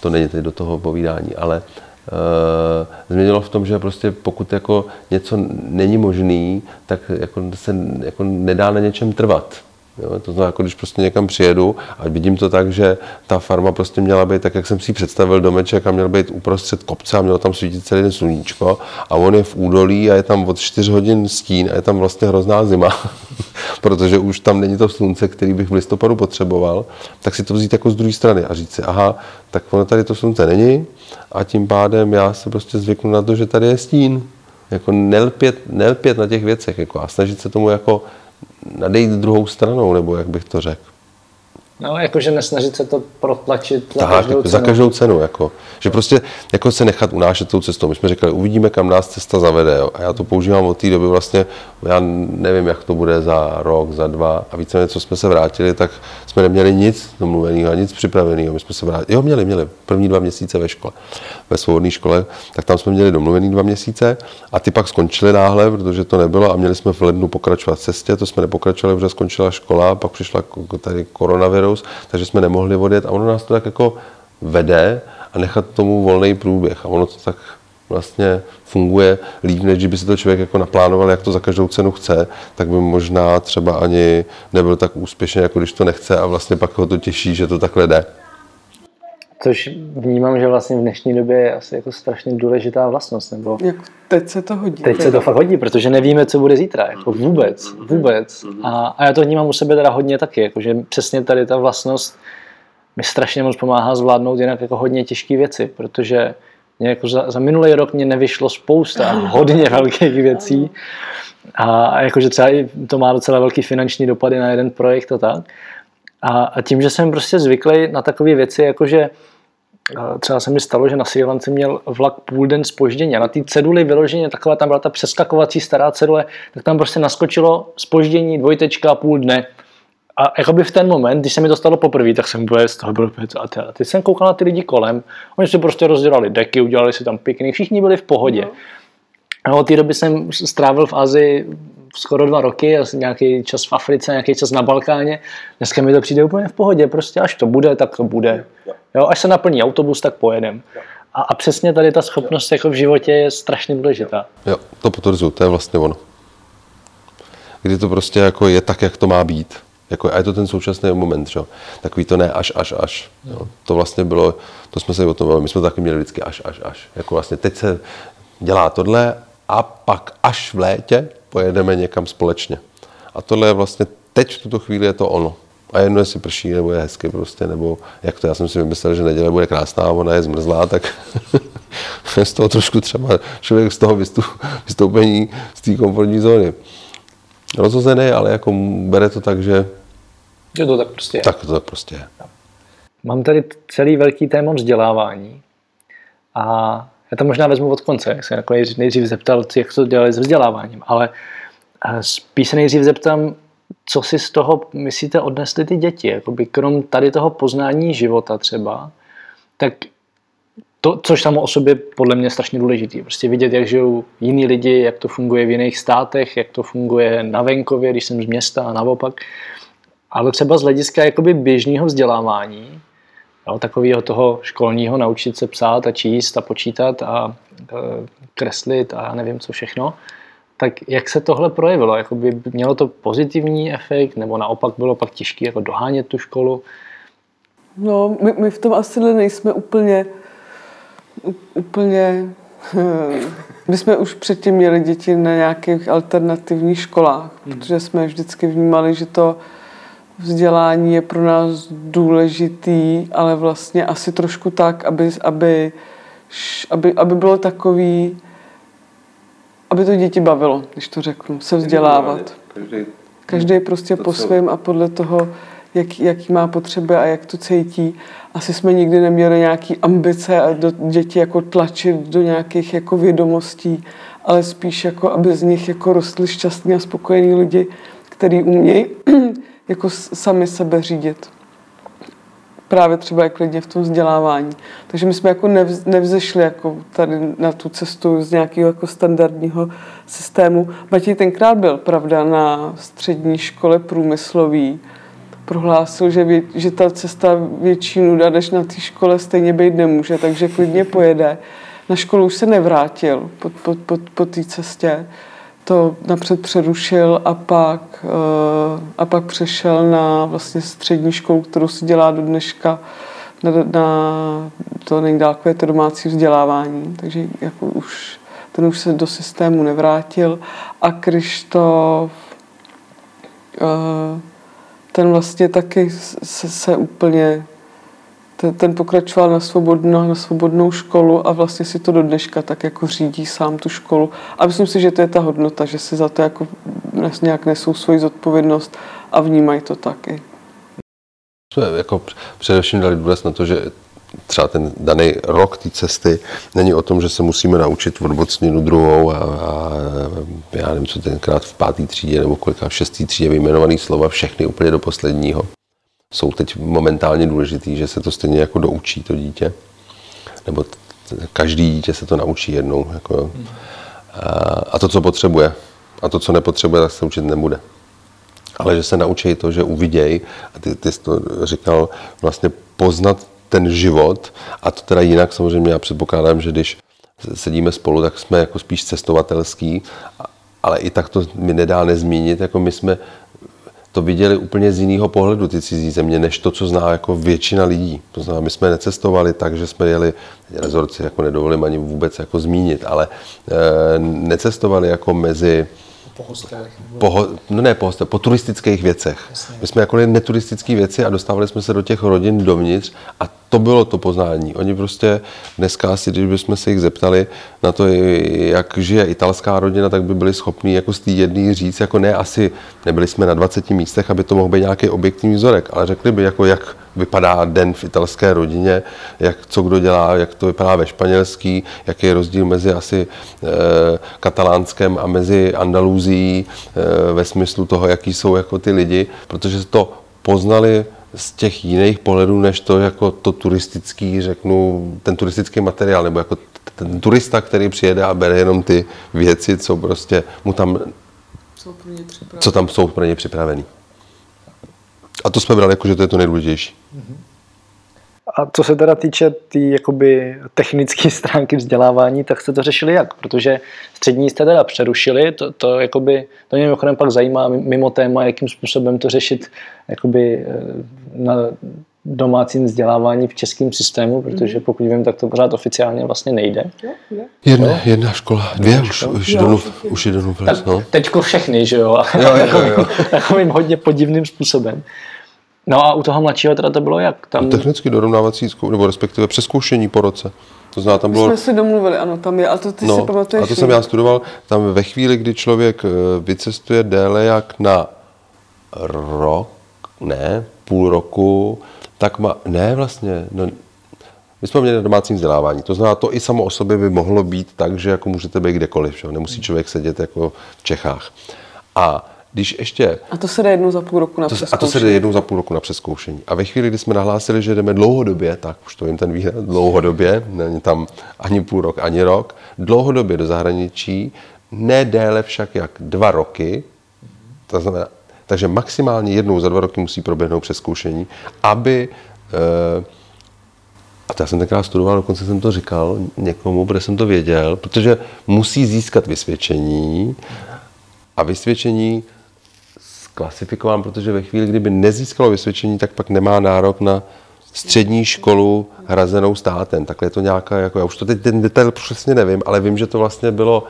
To není teď do toho povídání, ale uh, změnilo v tom, že prostě pokud jako něco není možný, tak jako se jako nedá na něčem trvat. Jo, to znamená, jako když prostě někam přijedu a vidím to tak, že ta farma prostě měla být tak, jak jsem si ji představil domeček a měl být uprostřed kopce a mělo tam svítit celý den sluníčko a on je v údolí a je tam od 4 hodin stín a je tam vlastně hrozná zima, protože už tam není to slunce, který bych v listopadu potřeboval, tak si to vzít jako z druhé strany a říct si, aha, tak ono tady to slunce není a tím pádem já se prostě zvyknu na to, že tady je stín. Jako nelpět, nelpět na těch věcech jako a snažit se tomu jako nadejít druhou stranou, nebo jak bych to řekl. No, jakože nesnažit se to protlačit za Tak, každou cenu. za každou cenu. Jako. Že prostě jako se nechat unášet tou cestou. My jsme říkali, uvidíme, kam nás cesta zavede. Jo. A já to používám od té doby vlastně, já nevím, jak to bude za rok, za dva. A víceméně, co jsme se vrátili, tak jsme neměli nic domluveného, nic připraveného. My jsme se vrátili, jo, měli, měli první dva měsíce ve škole, ve svobodné škole, tak tam jsme měli domluvený dva měsíce a ty pak skončily náhle, protože to nebylo a měli jsme v lednu pokračovat v cestě, to jsme nepokračovali, protože skončila škola, pak přišla tady koronavirus, takže jsme nemohli odjet a ono nás to tak jako vede a nechat tomu volný průběh a ono to tak vlastně funguje líp, než kdyby si to člověk jako naplánoval, jak to za každou cenu chce, tak by možná třeba ani nebyl tak úspěšný, jako když to nechce a vlastně pak ho to těší, že to takhle jde. Což vnímám, že vlastně v dnešní době je asi jako strašně důležitá vlastnost. Nebo Jako teď se to hodí. teď se to fakt hodí, protože nevíme, co bude zítra. Jako vůbec, vůbec. A, a já to vnímám u sebe teda hodně taky, jakože přesně tady ta vlastnost mi strašně moc pomáhá zvládnout jinak jako hodně těžké věci, protože mě jako za, za minulý rok mě nevyšlo spousta hodně velkých věcí a, a jakože třeba i to má docela velký finanční dopady na jeden projekt a tak. A, a tím, že jsem prostě zvyklý na takové věci, jakože třeba se mi stalo, že na Sri Lance měl vlak půl den spoždění a na té ceduli vyloženě taková tam byla ta přeskakovací stará cedule, tak tam prostě naskočilo spoždění dvojtečka půl dne. A jakoby v ten moment, když se mi to stalo poprvé, tak jsem úplně z toho byl a ty, a ty jsem koukal na ty lidi kolem, oni si prostě rozdělali deky, udělali si tam piknik, všichni byli v pohodě. No. A od té doby jsem strávil v Azii skoro dva roky, nějaký čas v Africe, nějaký čas na Balkáně. Dneska mi to přijde úplně v pohodě, prostě až to bude, tak to bude. Jo, až se naplní autobus, tak pojedem. A, a přesně tady ta schopnost jako v životě je strašně důležitá. Jo, to potvrzuju, to je vlastně ono. Kdy to prostě jako je tak, jak to má být. Jako, a je to ten současný moment, že? Takový to ne až, až, až. Jo. To vlastně bylo, to jsme se o tom my jsme to taky měli vždycky až, až, až. Jako vlastně teď se dělá tohle a pak až v létě pojedeme někam společně. A tohle je vlastně teď v tuto chvíli je to ono. A jedno, jestli prší, nebo je hezky prostě, nebo jak to, já jsem si vymyslel, že neděle bude krásná a ona je zmrzlá, tak z toho trošku třeba člověk z toho vystoupení z té komfortní zóny rozhozený, ale jako bere to tak, že... Že to tak prostě je. Tak to tak prostě je. Mám tady celý velký téma vzdělávání a já to možná vezmu od konce, jak jsem jako nejdřív zeptal, jak to dělali s vzděláváním, ale eh, spíš se nejdřív zeptám, co si z toho myslíte odnesli ty děti, jakoby krom tady toho poznání života třeba, tak to, což samo o sobě podle mě strašně důležitý. Prostě vidět, jak žijou jiní lidi, jak to funguje v jiných státech, jak to funguje na venkově, když jsem z města a naopak. Ale třeba z hlediska jakoby běžného vzdělávání, jo, takového toho školního, naučit se psát a číst a počítat a e, kreslit a nevím co všechno, tak jak se tohle projevilo? Jakoby mělo to pozitivní efekt, nebo naopak bylo pak těžké jako dohánět tu školu? No, my, my v tom asi nejsme úplně úplně... Eh, my jsme už předtím měli děti na nějakých alternativních školách, hmm. protože jsme vždycky vnímali, že to vzdělání je pro nás důležitý, ale vlastně asi trošku tak, aby, aby, aby, aby bylo takový, aby to děti bavilo, když to řeknu, se vzdělávat. Každý, Každý prostě po svém a podle toho, jak, jaký má potřeby a jak to cítí. Asi jsme nikdy neměli nějaký ambice a do děti jako tlačit do nějakých jako vědomostí, ale spíš jako, aby z nich jako rostli šťastní a spokojení lidi, kteří umějí jako sami sebe řídit. Právě třeba jak klidně v tom vzdělávání. Takže my jsme jako nevz, nevzešli jako tady na tu cestu z nějakého jako standardního systému. Matěj tenkrát byl, pravda, na střední škole průmyslový, prohlásil, že, vě, že ta cesta větší nuda, než na té škole stejně být nemůže, takže klidně pojede. Na školu už se nevrátil po, po, po, po té cestě. To napřed přerušil a pak, uh, a pak přešel na vlastně střední školu, kterou si dělá do dneška na, na to nejdálkové to domácí vzdělávání. Takže jako už, ten už se do systému nevrátil. A Krištof uh, ten vlastně taky se, se úplně ten, ten pokračoval na svobodnou, na svobodnou školu a vlastně si to do dneška tak jako řídí sám tu školu. A myslím si, že to je ta hodnota, že si za to jako nějak nesou svoji zodpovědnost a vnímají to taky. Jsme jako především dali důraz na to, že třeba ten daný rok té cesty není o tom, že se musíme naučit odbocninu druhou a, a já nevím, co tenkrát v páté třídě nebo kolika v šestý třídě vyjmenovaný slova, všechny úplně do posledního. Jsou teď momentálně důležitý, že se to stejně jako doučí to dítě. Nebo každý dítě se to naučí jednou. Jako, a, a to, co potřebuje. A to, co nepotřebuje, tak se učit nebude ale že se naučí to, že uviděj, a ty, ty jsi to říkal, vlastně poznat ten život a to teda jinak samozřejmě já předpokládám, že když sedíme spolu, tak jsme jako spíš cestovatelský, ale i tak to mi nedá nezmínit, jako my jsme to viděli úplně z jiného pohledu ty cizí země, než to, co zná jako většina lidí. To znamená, my jsme necestovali tak, že jsme jeli, rezorci jako nedovolím ani vůbec jako zmínit, ale e, necestovali jako mezi po hostelech? Po, no ne po hostelech, po turistických věcech. Jasně. My jsme jako neturistické věci a dostávali jsme se do těch rodin dovnitř a to bylo to poznání. Oni prostě dneska asi, když bychom se jich zeptali na to, jak žije italská rodina, tak by byli schopni jako z té jedné říct, jako ne, asi nebyli jsme na 20 místech, aby to mohl být nějaký objektivní vzorek, ale řekli by, jako jak vypadá den v italské rodině, jak co kdo dělá, jak to vypadá ve španělský, jaký je rozdíl mezi asi e, katalánskem a mezi Andaluzí e, ve smyslu toho, jaký jsou jako ty lidi, protože to poznali z těch jiných pohledů, než to jako to turistický, řeknu, ten turistický materiál, nebo jako ten turista, který přijede a bere jenom ty věci, co prostě mu tam, co tam jsou pro ně připravený. A to jsme brali jako, že to je to nejdůležitější. A co se teda týče té tý, jakoby technické stránky vzdělávání, tak jste to řešili jak? Protože střední jste teda přerušili, to, to, jakoby, to mě mimochodem pak zajímá mimo téma, jakým způsobem to řešit jakoby, eh, na domácím vzdělávání v českém systému, protože mhm. pokud vím, tak to pořád oficiálně vlastně nejde. Jedna, jedna škola, dvě, už, už, jo, do, už jde do no. Teďko všechny, že jo? jo, jo, jo. Takovým hodně podivným způsobem. No a u toho mladšího teda to bylo jak? Tam... Technicky dorovnávací zkou, nebo respektive přeskoušení po roce. To znamená, tam bylo... jsme si domluvili, ano, tam je, a to ty no, si pamatuješ. A to jsem já studoval, tam ve chvíli, kdy člověk eh, vycestuje déle jak na rok, ne, půl roku, tak má, ne vlastně, no, my jsme měli domácí vzdělávání, to znamená, to i samo o sobě by mohlo být tak, že jako můžete být kdekoliv, že? nemusí člověk sedět jako v Čechách. A když ještě... A to se jde jednou za půl roku na to, A to se jde jednou za půl roku na přeskoušení. A ve chvíli, kdy jsme nahlásili, že jdeme dlouhodobě, tak už to jim ten výhled, dlouhodobě, není tam ani půl rok, ani rok, dlouhodobě do zahraničí, ne déle však jak dva roky, to znamená, takže maximálně jednou za dva roky musí proběhnout přeskoušení, aby eh, a to já jsem tenkrát studoval, dokonce jsem to říkal někomu, protože jsem to věděl, protože musí získat vysvědčení a vysvědčení klasifikován, protože ve chvíli, kdyby nezískalo vysvědčení, tak pak nemá nárok na střední školu hrazenou státem. Takhle je to nějaká, jako já už to teď ten detail přesně nevím, ale vím, že to vlastně bylo,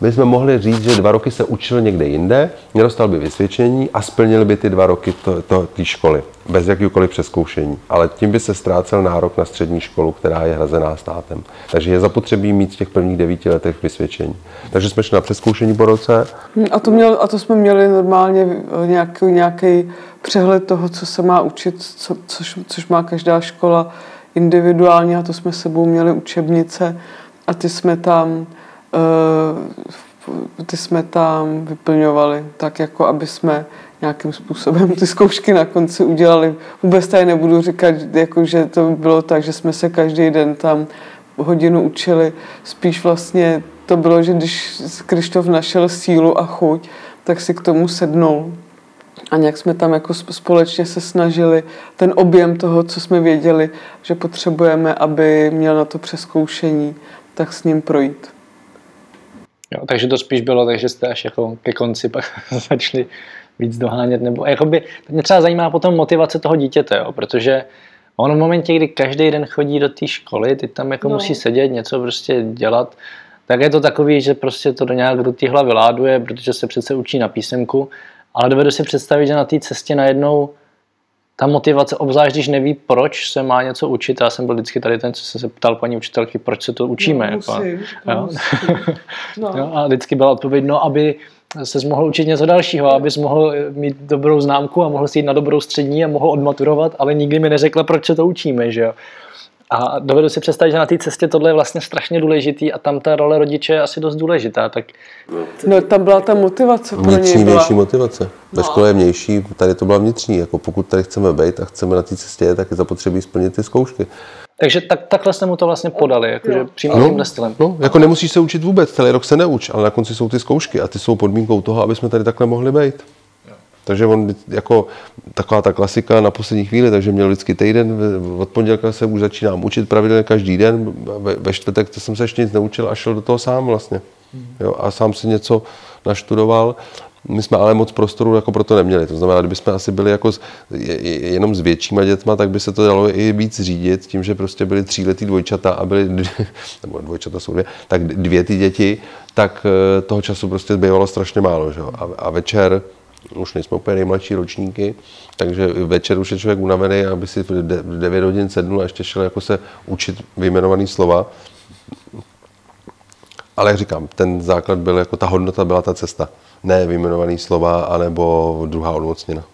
my jsme mohli říct, že dva roky se učil někde jinde, nedostal by vysvědčení a splnil by ty dva roky té školy, bez jakýkoliv přeskoušení. Ale tím by se ztrácel nárok na střední školu, která je hrazená státem. Takže je zapotřebí mít v těch prvních devíti letech vysvědčení. Takže jsme šli na přeskoušení po roce. A to, měl, a to jsme měli normálně nějaký, nějaký přehled toho, co se má učit, co, což, což má každá škola individuálně a to jsme sebou měli učebnice a ty jsme tam Eh, ty jsme tam vyplňovali tak, jako aby jsme nějakým způsobem ty zkoušky na konci udělali. Vůbec tady nebudu říkat, jako, že to bylo tak, že jsme se každý den tam hodinu učili. Spíš vlastně to bylo, že když Krištof našel sílu a chuť, tak si k tomu sednul. A nějak jsme tam jako společně se snažili ten objem toho, co jsme věděli, že potřebujeme, aby měl na to přeskoušení, tak s ním projít. Jo, takže to spíš bylo, takže jste až jako ke konci pak začali víc dohánět, nebo jakoby, mě třeba zajímá potom motivace toho dítěte, jo, protože on v momentě, kdy každý den chodí do té školy, ty tam jako no. musí sedět, něco prostě dělat, tak je to takový, že prostě to do nějak do té hlavy láduje, protože se přece učí na písemku, ale dovedu si představit, že na té cestě najednou ta motivace, obzvlášť když neví, proč se má něco učit. Já jsem byl vždycky tady ten, co se ptal paní učitelky, proč se to učíme. No, jako, musím, jo? No. jo, a vždycky byla odpověď, no, aby se mohl učit něco dalšího, aby mohl mít dobrou známku a mohl si jít na dobrou střední a mohl odmaturovat, ale nikdy mi neřekla, proč se to učíme. Že jo? A dovedu si představit, že na té cestě tohle je vlastně strašně důležitý a tam ta role rodiče je asi dost důležitá. Tak... No tam byla ta motivace pro Vnitřní, byla... vnější motivace. Ve no. škole je vnější, tady to byla vnitřní. Jako pokud tady chceme být a chceme na té cestě, tak je zapotřebí splnit ty zkoušky. Takže tak, takhle jsme mu to vlastně podali, jakože přímo no, tímhle stylem. No, jako nemusíš se učit vůbec, celý rok se neuč, ale na konci jsou ty zkoušky a ty jsou podmínkou toho, aby jsme tady takhle mohli být. Takže on jako taková ta klasika na poslední chvíli, takže měl vždycky týden, od pondělka se už začínám učit pravidelně každý den, ve, ve čtvrtek to jsem se ještě nic neučil a šel do toho sám vlastně. Jo, a sám si něco naštudoval. My jsme ale moc prostoru jako proto neměli. To znamená, kdybychom asi byli jako jenom s většíma dětma, tak by se to dalo i víc řídit, tím, že prostě byly tříletý dvojčata a byly, nebo dvojčata jsou dvě, tak dvě ty děti, tak eh, toho času prostě zbývalo strašně málo. Že? A, a večer už nejsme úplně nejmladší ročníky, takže večer už je člověk unavený, aby si v 9 hodin sednul a ještě šel jako se učit vyjmenovaný slova. Ale jak říkám, ten základ byl, jako ta hodnota byla ta cesta. Ne vyjmenovaný slova, anebo druhá odmocněna.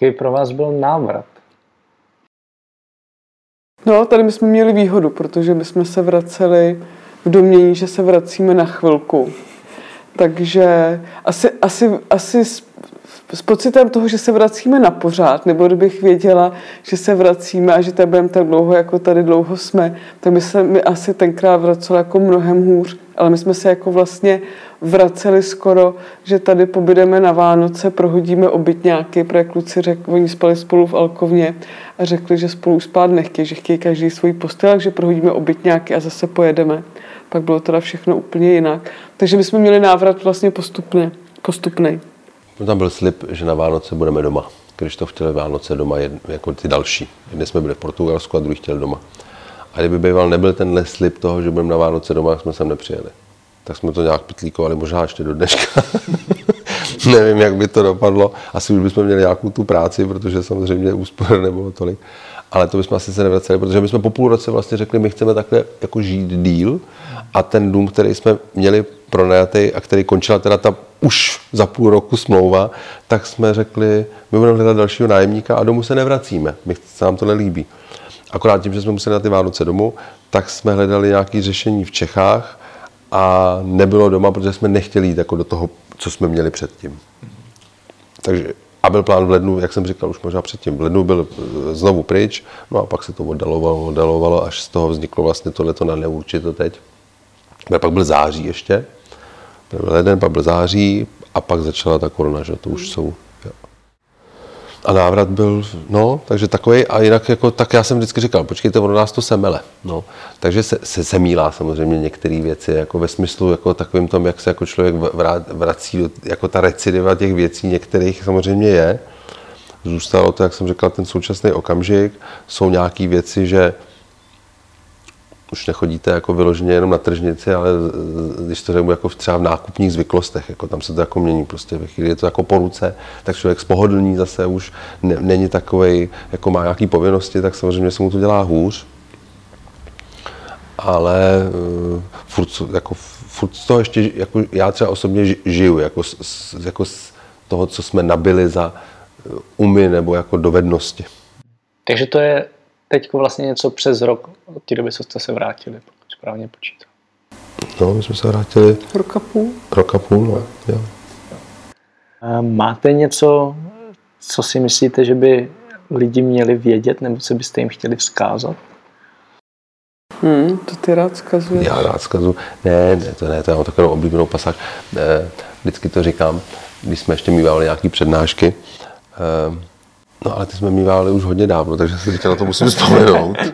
Jaký pro vás byl návrat? No, tady my jsme měli výhodu, protože my jsme se vraceli v domění, že se vracíme na chvilku. Takže asi, asi, asi s, s pocitem toho, že se vracíme na pořád, nebo kdybych věděla, že se vracíme a že tady budeme tak dlouho, jako tady dlouho jsme, tak by se mi asi tenkrát vracelo jako mnohem hůř. Ale my jsme se jako vlastně vraceli skoro, že tady pobydeme na Vánoce, prohodíme obytňáky, protože kluci řekli, oni spali spolu v Alkovně a řekli, že spolu spát nechtějí, že chtějí každý svůj postel, takže prohodíme obytňáky a zase pojedeme. Pak bylo teda všechno úplně jinak. Takže my jsme měli návrat vlastně postupně, postupný. No tam byl slib, že na Vánoce budeme doma. Když to chtěli Vánoce doma, jako ty další. Jedni jsme byli v Portugalsku a druhý chtěli doma. A kdyby býval nebyl tenhle slib toho, že budeme na Vánoce doma, jsme sem nepřijeli. Tak jsme to nějak pitlíkovali, možná ještě do dneška. Nevím, jak by to dopadlo. Asi už bychom měli nějakou tu práci, protože samozřejmě úspor nebylo tolik. Ale to bychom asi se nevraceli, protože my jsme po půl roce vlastně řekli, my chceme takhle jako žít díl a ten dům, který jsme měli pronajatý a který končila teda ta už za půl roku smlouva, tak jsme řekli, my budeme hledat dalšího nájemníka a domů se nevracíme. My se nám to nelíbí. Akorát tím, že jsme museli na ty Vánoce domů, tak jsme hledali nějaké řešení v Čechách a nebylo doma, protože jsme nechtěli jít jako do toho, co jsme měli předtím. Takže a byl plán v lednu, jak jsem říkal, už možná předtím. V lednu byl eh, znovu pryč, no a pak se to oddalovalo, oddalovalo, až z toho vzniklo vlastně tohleto na neurčito teď. A pak byl září ještě, byl leden, pak byl září a pak začala ta korona, že to už jsou a návrat byl, no, takže takový, a jinak jako, tak já jsem vždycky říkal, počkejte, ono nás to semele, no. Takže se, se semílá samozřejmě některé věci, jako ve smyslu, jako takovým tom, jak se jako člověk vrací, jako ta recidiva těch věcí některých samozřejmě je. Zůstalo to, jak jsem říkal, ten současný okamžik. Jsou nějaké věci, že už nechodíte jako vyloženě jenom na tržnici, ale když to řeknu jako v třeba v nákupních zvyklostech, jako tam se to jako mění prostě ve chvíli je to jako po ruce, tak člověk spohodlní zase už ne, není takový, jako má nějaké povinnosti, tak samozřejmě se mu to dělá hůř. Ale uh, furt, jako, furt z toho ještě, jako já třeba osobně žiju, jako z, jako z toho, co jsme nabili za uh, umy nebo jako dovednosti. Takže to je teď vlastně něco přes rok od té doby, co jste se vrátili, pokud správně počítám. No, my jsme se vrátili... Rok a půl? Rok a půl, no, jo. Máte něco, co si myslíte, že by lidi měli vědět, nebo co byste jim chtěli vzkázat? Hmm, to ty rád zkazuješ. Já rád zkazu. Ne, ne, to ne, to je takovou oblíbenou pasáž. Vždycky to říkám, když jsme ještě mývali nějaké přednášky, No ale ty jsme mývali už hodně dávno, takže si teďka na to musím vzpomenout. uh,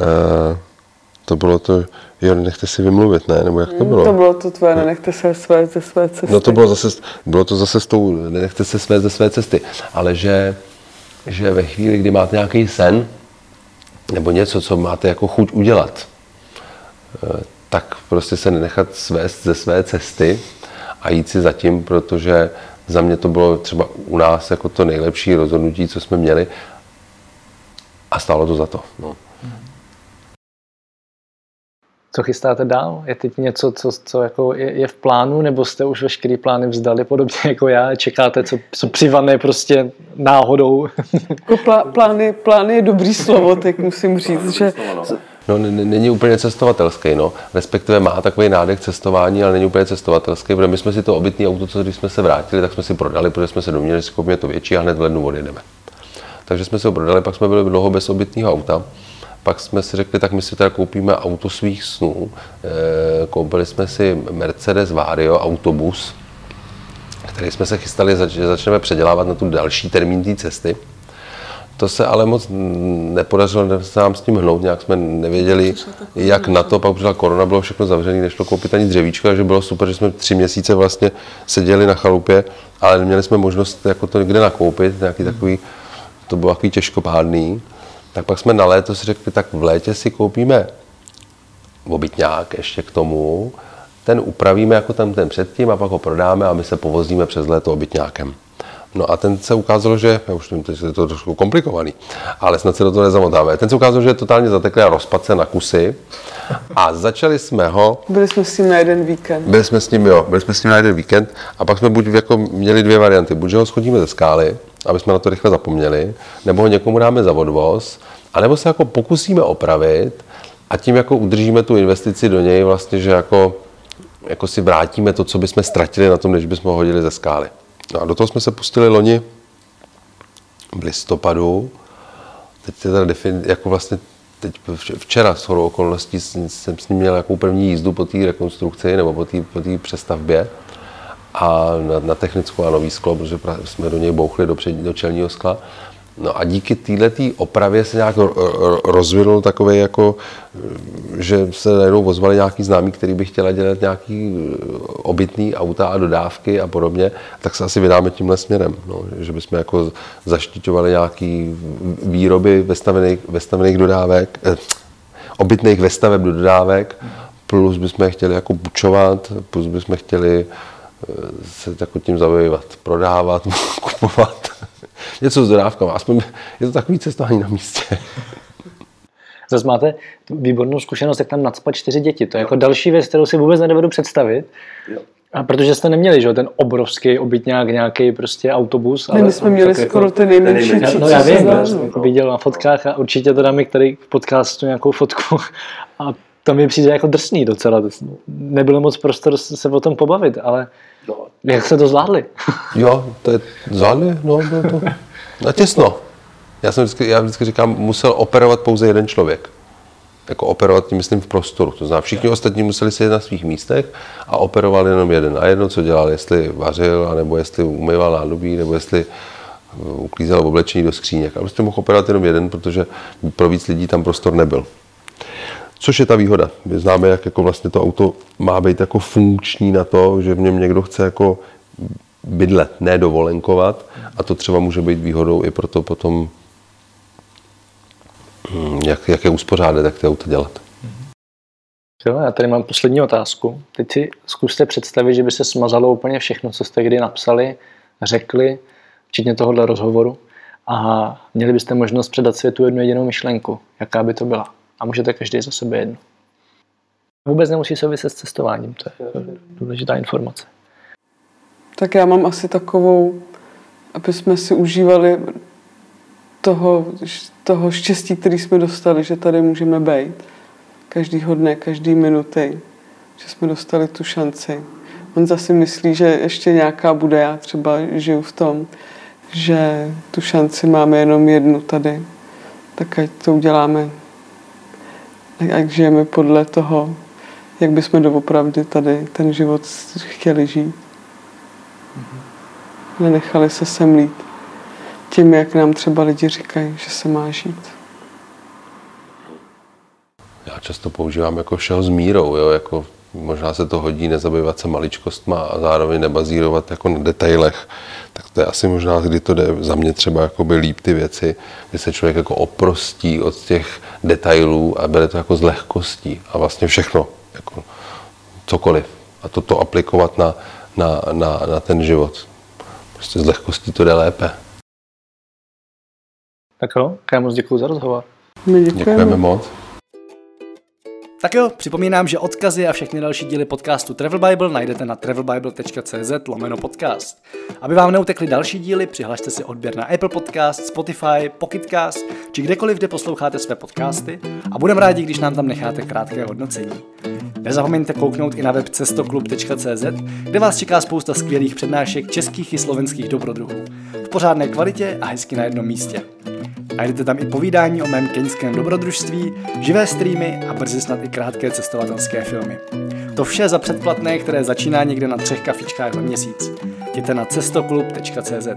to bylo to, jo, nechte si vymluvit, ne? Nebo jak to bylo? To bylo to tvoje, nenechte se své ze své cesty. No to bylo zase, bylo to zase s tou, nenechte se své ze své cesty, ale že, že ve chvíli, kdy máte nějaký sen, nebo něco, co máte jako chuť udělat, eh, tak prostě se nenechat svést ze své cesty a jít si zatím, protože za mě to bylo třeba u nás jako to nejlepší rozhodnutí, co jsme měli a stálo to za to. No. Co chystáte dál? Je teď něco, co, co jako je, je, v plánu, nebo jste už veškerý plány vzdali, podobně jako já? Čekáte, co, co přivané prostě náhodou? Jako plá, plány, plány je dobrý slovo, tak musím říct, že no, není úplně cestovatelský, no. Respektive má takový nádech cestování, ale není úplně cestovatelský, protože my jsme si to obytné auto, co když jsme se vrátili, tak jsme si prodali, protože jsme se domněli, že koupíme to větší a hned v lednu odjedeme. Takže jsme si ho prodali, pak jsme byli dlouho bez obytného auta. Pak jsme si řekli, tak my si teda koupíme auto svých snů. E, koupili jsme si Mercedes Vario autobus, který jsme se chystali, že začneme předělávat na tu další termín té cesty. To se ale moc nepodařilo se nám s tím hnout, nějak jsme nevěděli, jak na to, pak přišla korona, bylo všechno zavřené, nešlo koupit ani dřevíčko, takže bylo super, že jsme tři měsíce vlastně seděli na chalupě, ale neměli jsme možnost jako to někde nakoupit, nějaký takový, to bylo takový těžkopádný. Tak pak jsme na léto si řekli, tak v létě si koupíme obytňák ještě k tomu, ten upravíme jako tam ten předtím a pak ho prodáme a my se povozíme přes léto obytňákem. No a ten se ukázalo, že, já už nevím, teď je to trošku komplikovaný, ale snad se do toho nezamotáme. Ten se ukázalo, že je totálně zateklý a rozpad se na kusy. A začali jsme ho... Byli jsme s ním na jeden víkend. Byli jsme s ním, jo, byli jsme s ním na jeden víkend a pak jsme buď jako měli dvě varianty. Buď, že ho schodíme ze skály, aby jsme na to rychle zapomněli, nebo ho někomu dáme za odvoz, anebo se jako pokusíme opravit a tím jako udržíme tu investici do něj vlastně, že jako, jako si vrátíme to, co bychom ztratili na tom, když bychom ho hodili ze skály. No a do toho jsme se pustili loni v listopadu. Teď je teda defin, jako vlastně teď včera s hodou okolností jsem s ním měl jako první jízdu po té rekonstrukci nebo po té po přestavbě a na, na technickou a nový sklo, protože jsme do něj bouchli do, před, do čelního skla. No a díky této opravě se nějak rozvinul takový jako, že se najednou ozvali nějaký známí, který by chtěla dělat nějaký eh, obytný auta a dodávky a podobně, tak se asi vydáme tímhle směrem, no, že bychom jako zaštiťovali nějaký výroby vestavených, vestavených dodávek, eh, obytných vestaveb do dodávek, plus bychom chtěli jako bučovat, plus bychom chtěli eh, se jako tím zabývat, prodávat, kupovat něco s dodávkama. Aspoň je to takový cestování na místě. Zase máte výbornou zkušenost, jak tam nadspat čtyři děti. To je jako další věc, kterou si vůbec nedovedu představit. Jo. A protože jste neměli, že ten obrovský obytňák, nějaký prostě autobus. Ale my jsme měli skoro jako, ten nejmenší. No, no já vím, já jsem jako viděl na fotkách a určitě to dáme který v podcastu nějakou fotku a to mi přijde jako drsný docela. Nebylo moc prostor se o tom pobavit, ale no. jak se to zvládli? jo, to je zvládli, no, no to, na těsno. Já, jsem vždycky, já vždycky říkám, musel operovat pouze jeden člověk. Jako operovat tím myslím v prostoru. To znamená, všichni ostatní museli sedět na svých místech a operoval jenom jeden. A jedno, co dělal, jestli vařil, nebo jestli umýval nádobí, nebo jestli uh, uklízel oblečení do skříněk. A prostě mohl operovat jenom jeden, protože pro víc lidí tam prostor nebyl. Což je ta výhoda. My známe, jak jako vlastně to auto má být jako funkční na to, že v něm někdo chce jako bydlet, ne dovolenkovat. A to třeba může být výhodou i proto potom, hm, jak, jak je uspořádat, jak to auto dělat. Jo, já tady mám poslední otázku. Teď si zkuste představit, že by se smazalo úplně všechno, co jste kdy napsali, řekli, včetně tohohle rozhovoru. A měli byste možnost předat světu jednu jedinou myšlenku. Jaká by to byla? A můžete každý za sebe jednu. Vůbec nemusí souviset s cestováním, to je důležitá informace. Tak já mám asi takovou, aby jsme si užívali toho, toho štěstí, který jsme dostali, že tady můžeme být. Každýho dne, každý minuty, že jsme dostali tu šanci. On zase myslí, že ještě nějaká bude, já třeba žiju v tom, že tu šanci máme jenom jednu tady. Tak ať to uděláme, ať žijeme podle toho, jak bychom doopravdy tady ten život chtěli žít nenechali se semlít tím, jak nám třeba lidi říkají, že se má žít. Já často používám jako všeho s mírou, jo? Jako možná se to hodí nezabývat se maličkostma a zároveň nebazírovat jako na detailech. Tak to je asi možná, kdy to jde za mě třeba jakoby líp ty věci, kdy se člověk jako oprostí od těch detailů a bere to jako z lehkostí a vlastně všechno, jako cokoliv. A toto aplikovat na, na, na, na ten život. Prostě z lehkostí to jde lépe. Tak jo, já moc děkuji za rozhovor. My děkujeme. děkujeme moc. Tak jo, připomínám, že odkazy a všechny další díly podcastu Travel Bible najdete na travelbible.cz lomeno podcast. Aby vám neutekly další díly, přihlašte si odběr na Apple Podcast, Spotify, Pocketcast či kdekoliv, kde posloucháte své podcasty a budeme rádi, když nám tam necháte krátké hodnocení. Nezapomeňte kouknout i na web cestoklub.cz, kde vás čeká spousta skvělých přednášek českých i slovenských dobrodruhů. V pořádné kvalitě a hezky na jednom místě. Najdete tam i povídání o mém keňském dobrodružství, živé streamy a brzy snad i krátké cestovatelské filmy. To vše za předplatné, které začíná někde na třech kafičkách za měsíc. Jděte na cestoklub.cz.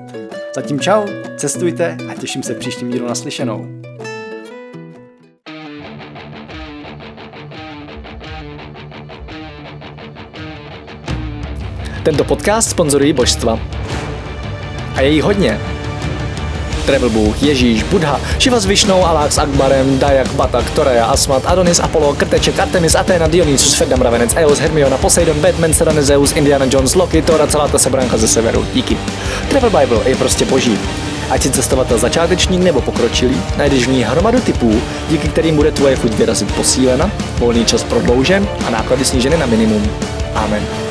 Zatím čau, cestujte a těším se příštím dílu naslyšenou. Tento podcast sponzorují božstva. A je jí hodně. Travel Bůh, Ježíš, Buddha, Shiva s Višnou, Alák s Akbarem, Dayak, Batak, Toreja, Asmat, Adonis, Apollo, Krteček, Artemis, Athena, Dionysus, Ferdam, Ravenec, Eos, Hermiona, Poseidon, Batman, Serena, Zeus, Indiana Jones, Loki, Thor a celá ta sebranka ze severu. Díky. Travel Bible je prostě boží. Ať si cestovatel začátečník nebo pokročilý, najdeš v ní hromadu typů, díky kterým bude tvoje chuť vyrazit posílena, volný čas prodloužen a náklady sníženy na minimum. Amen.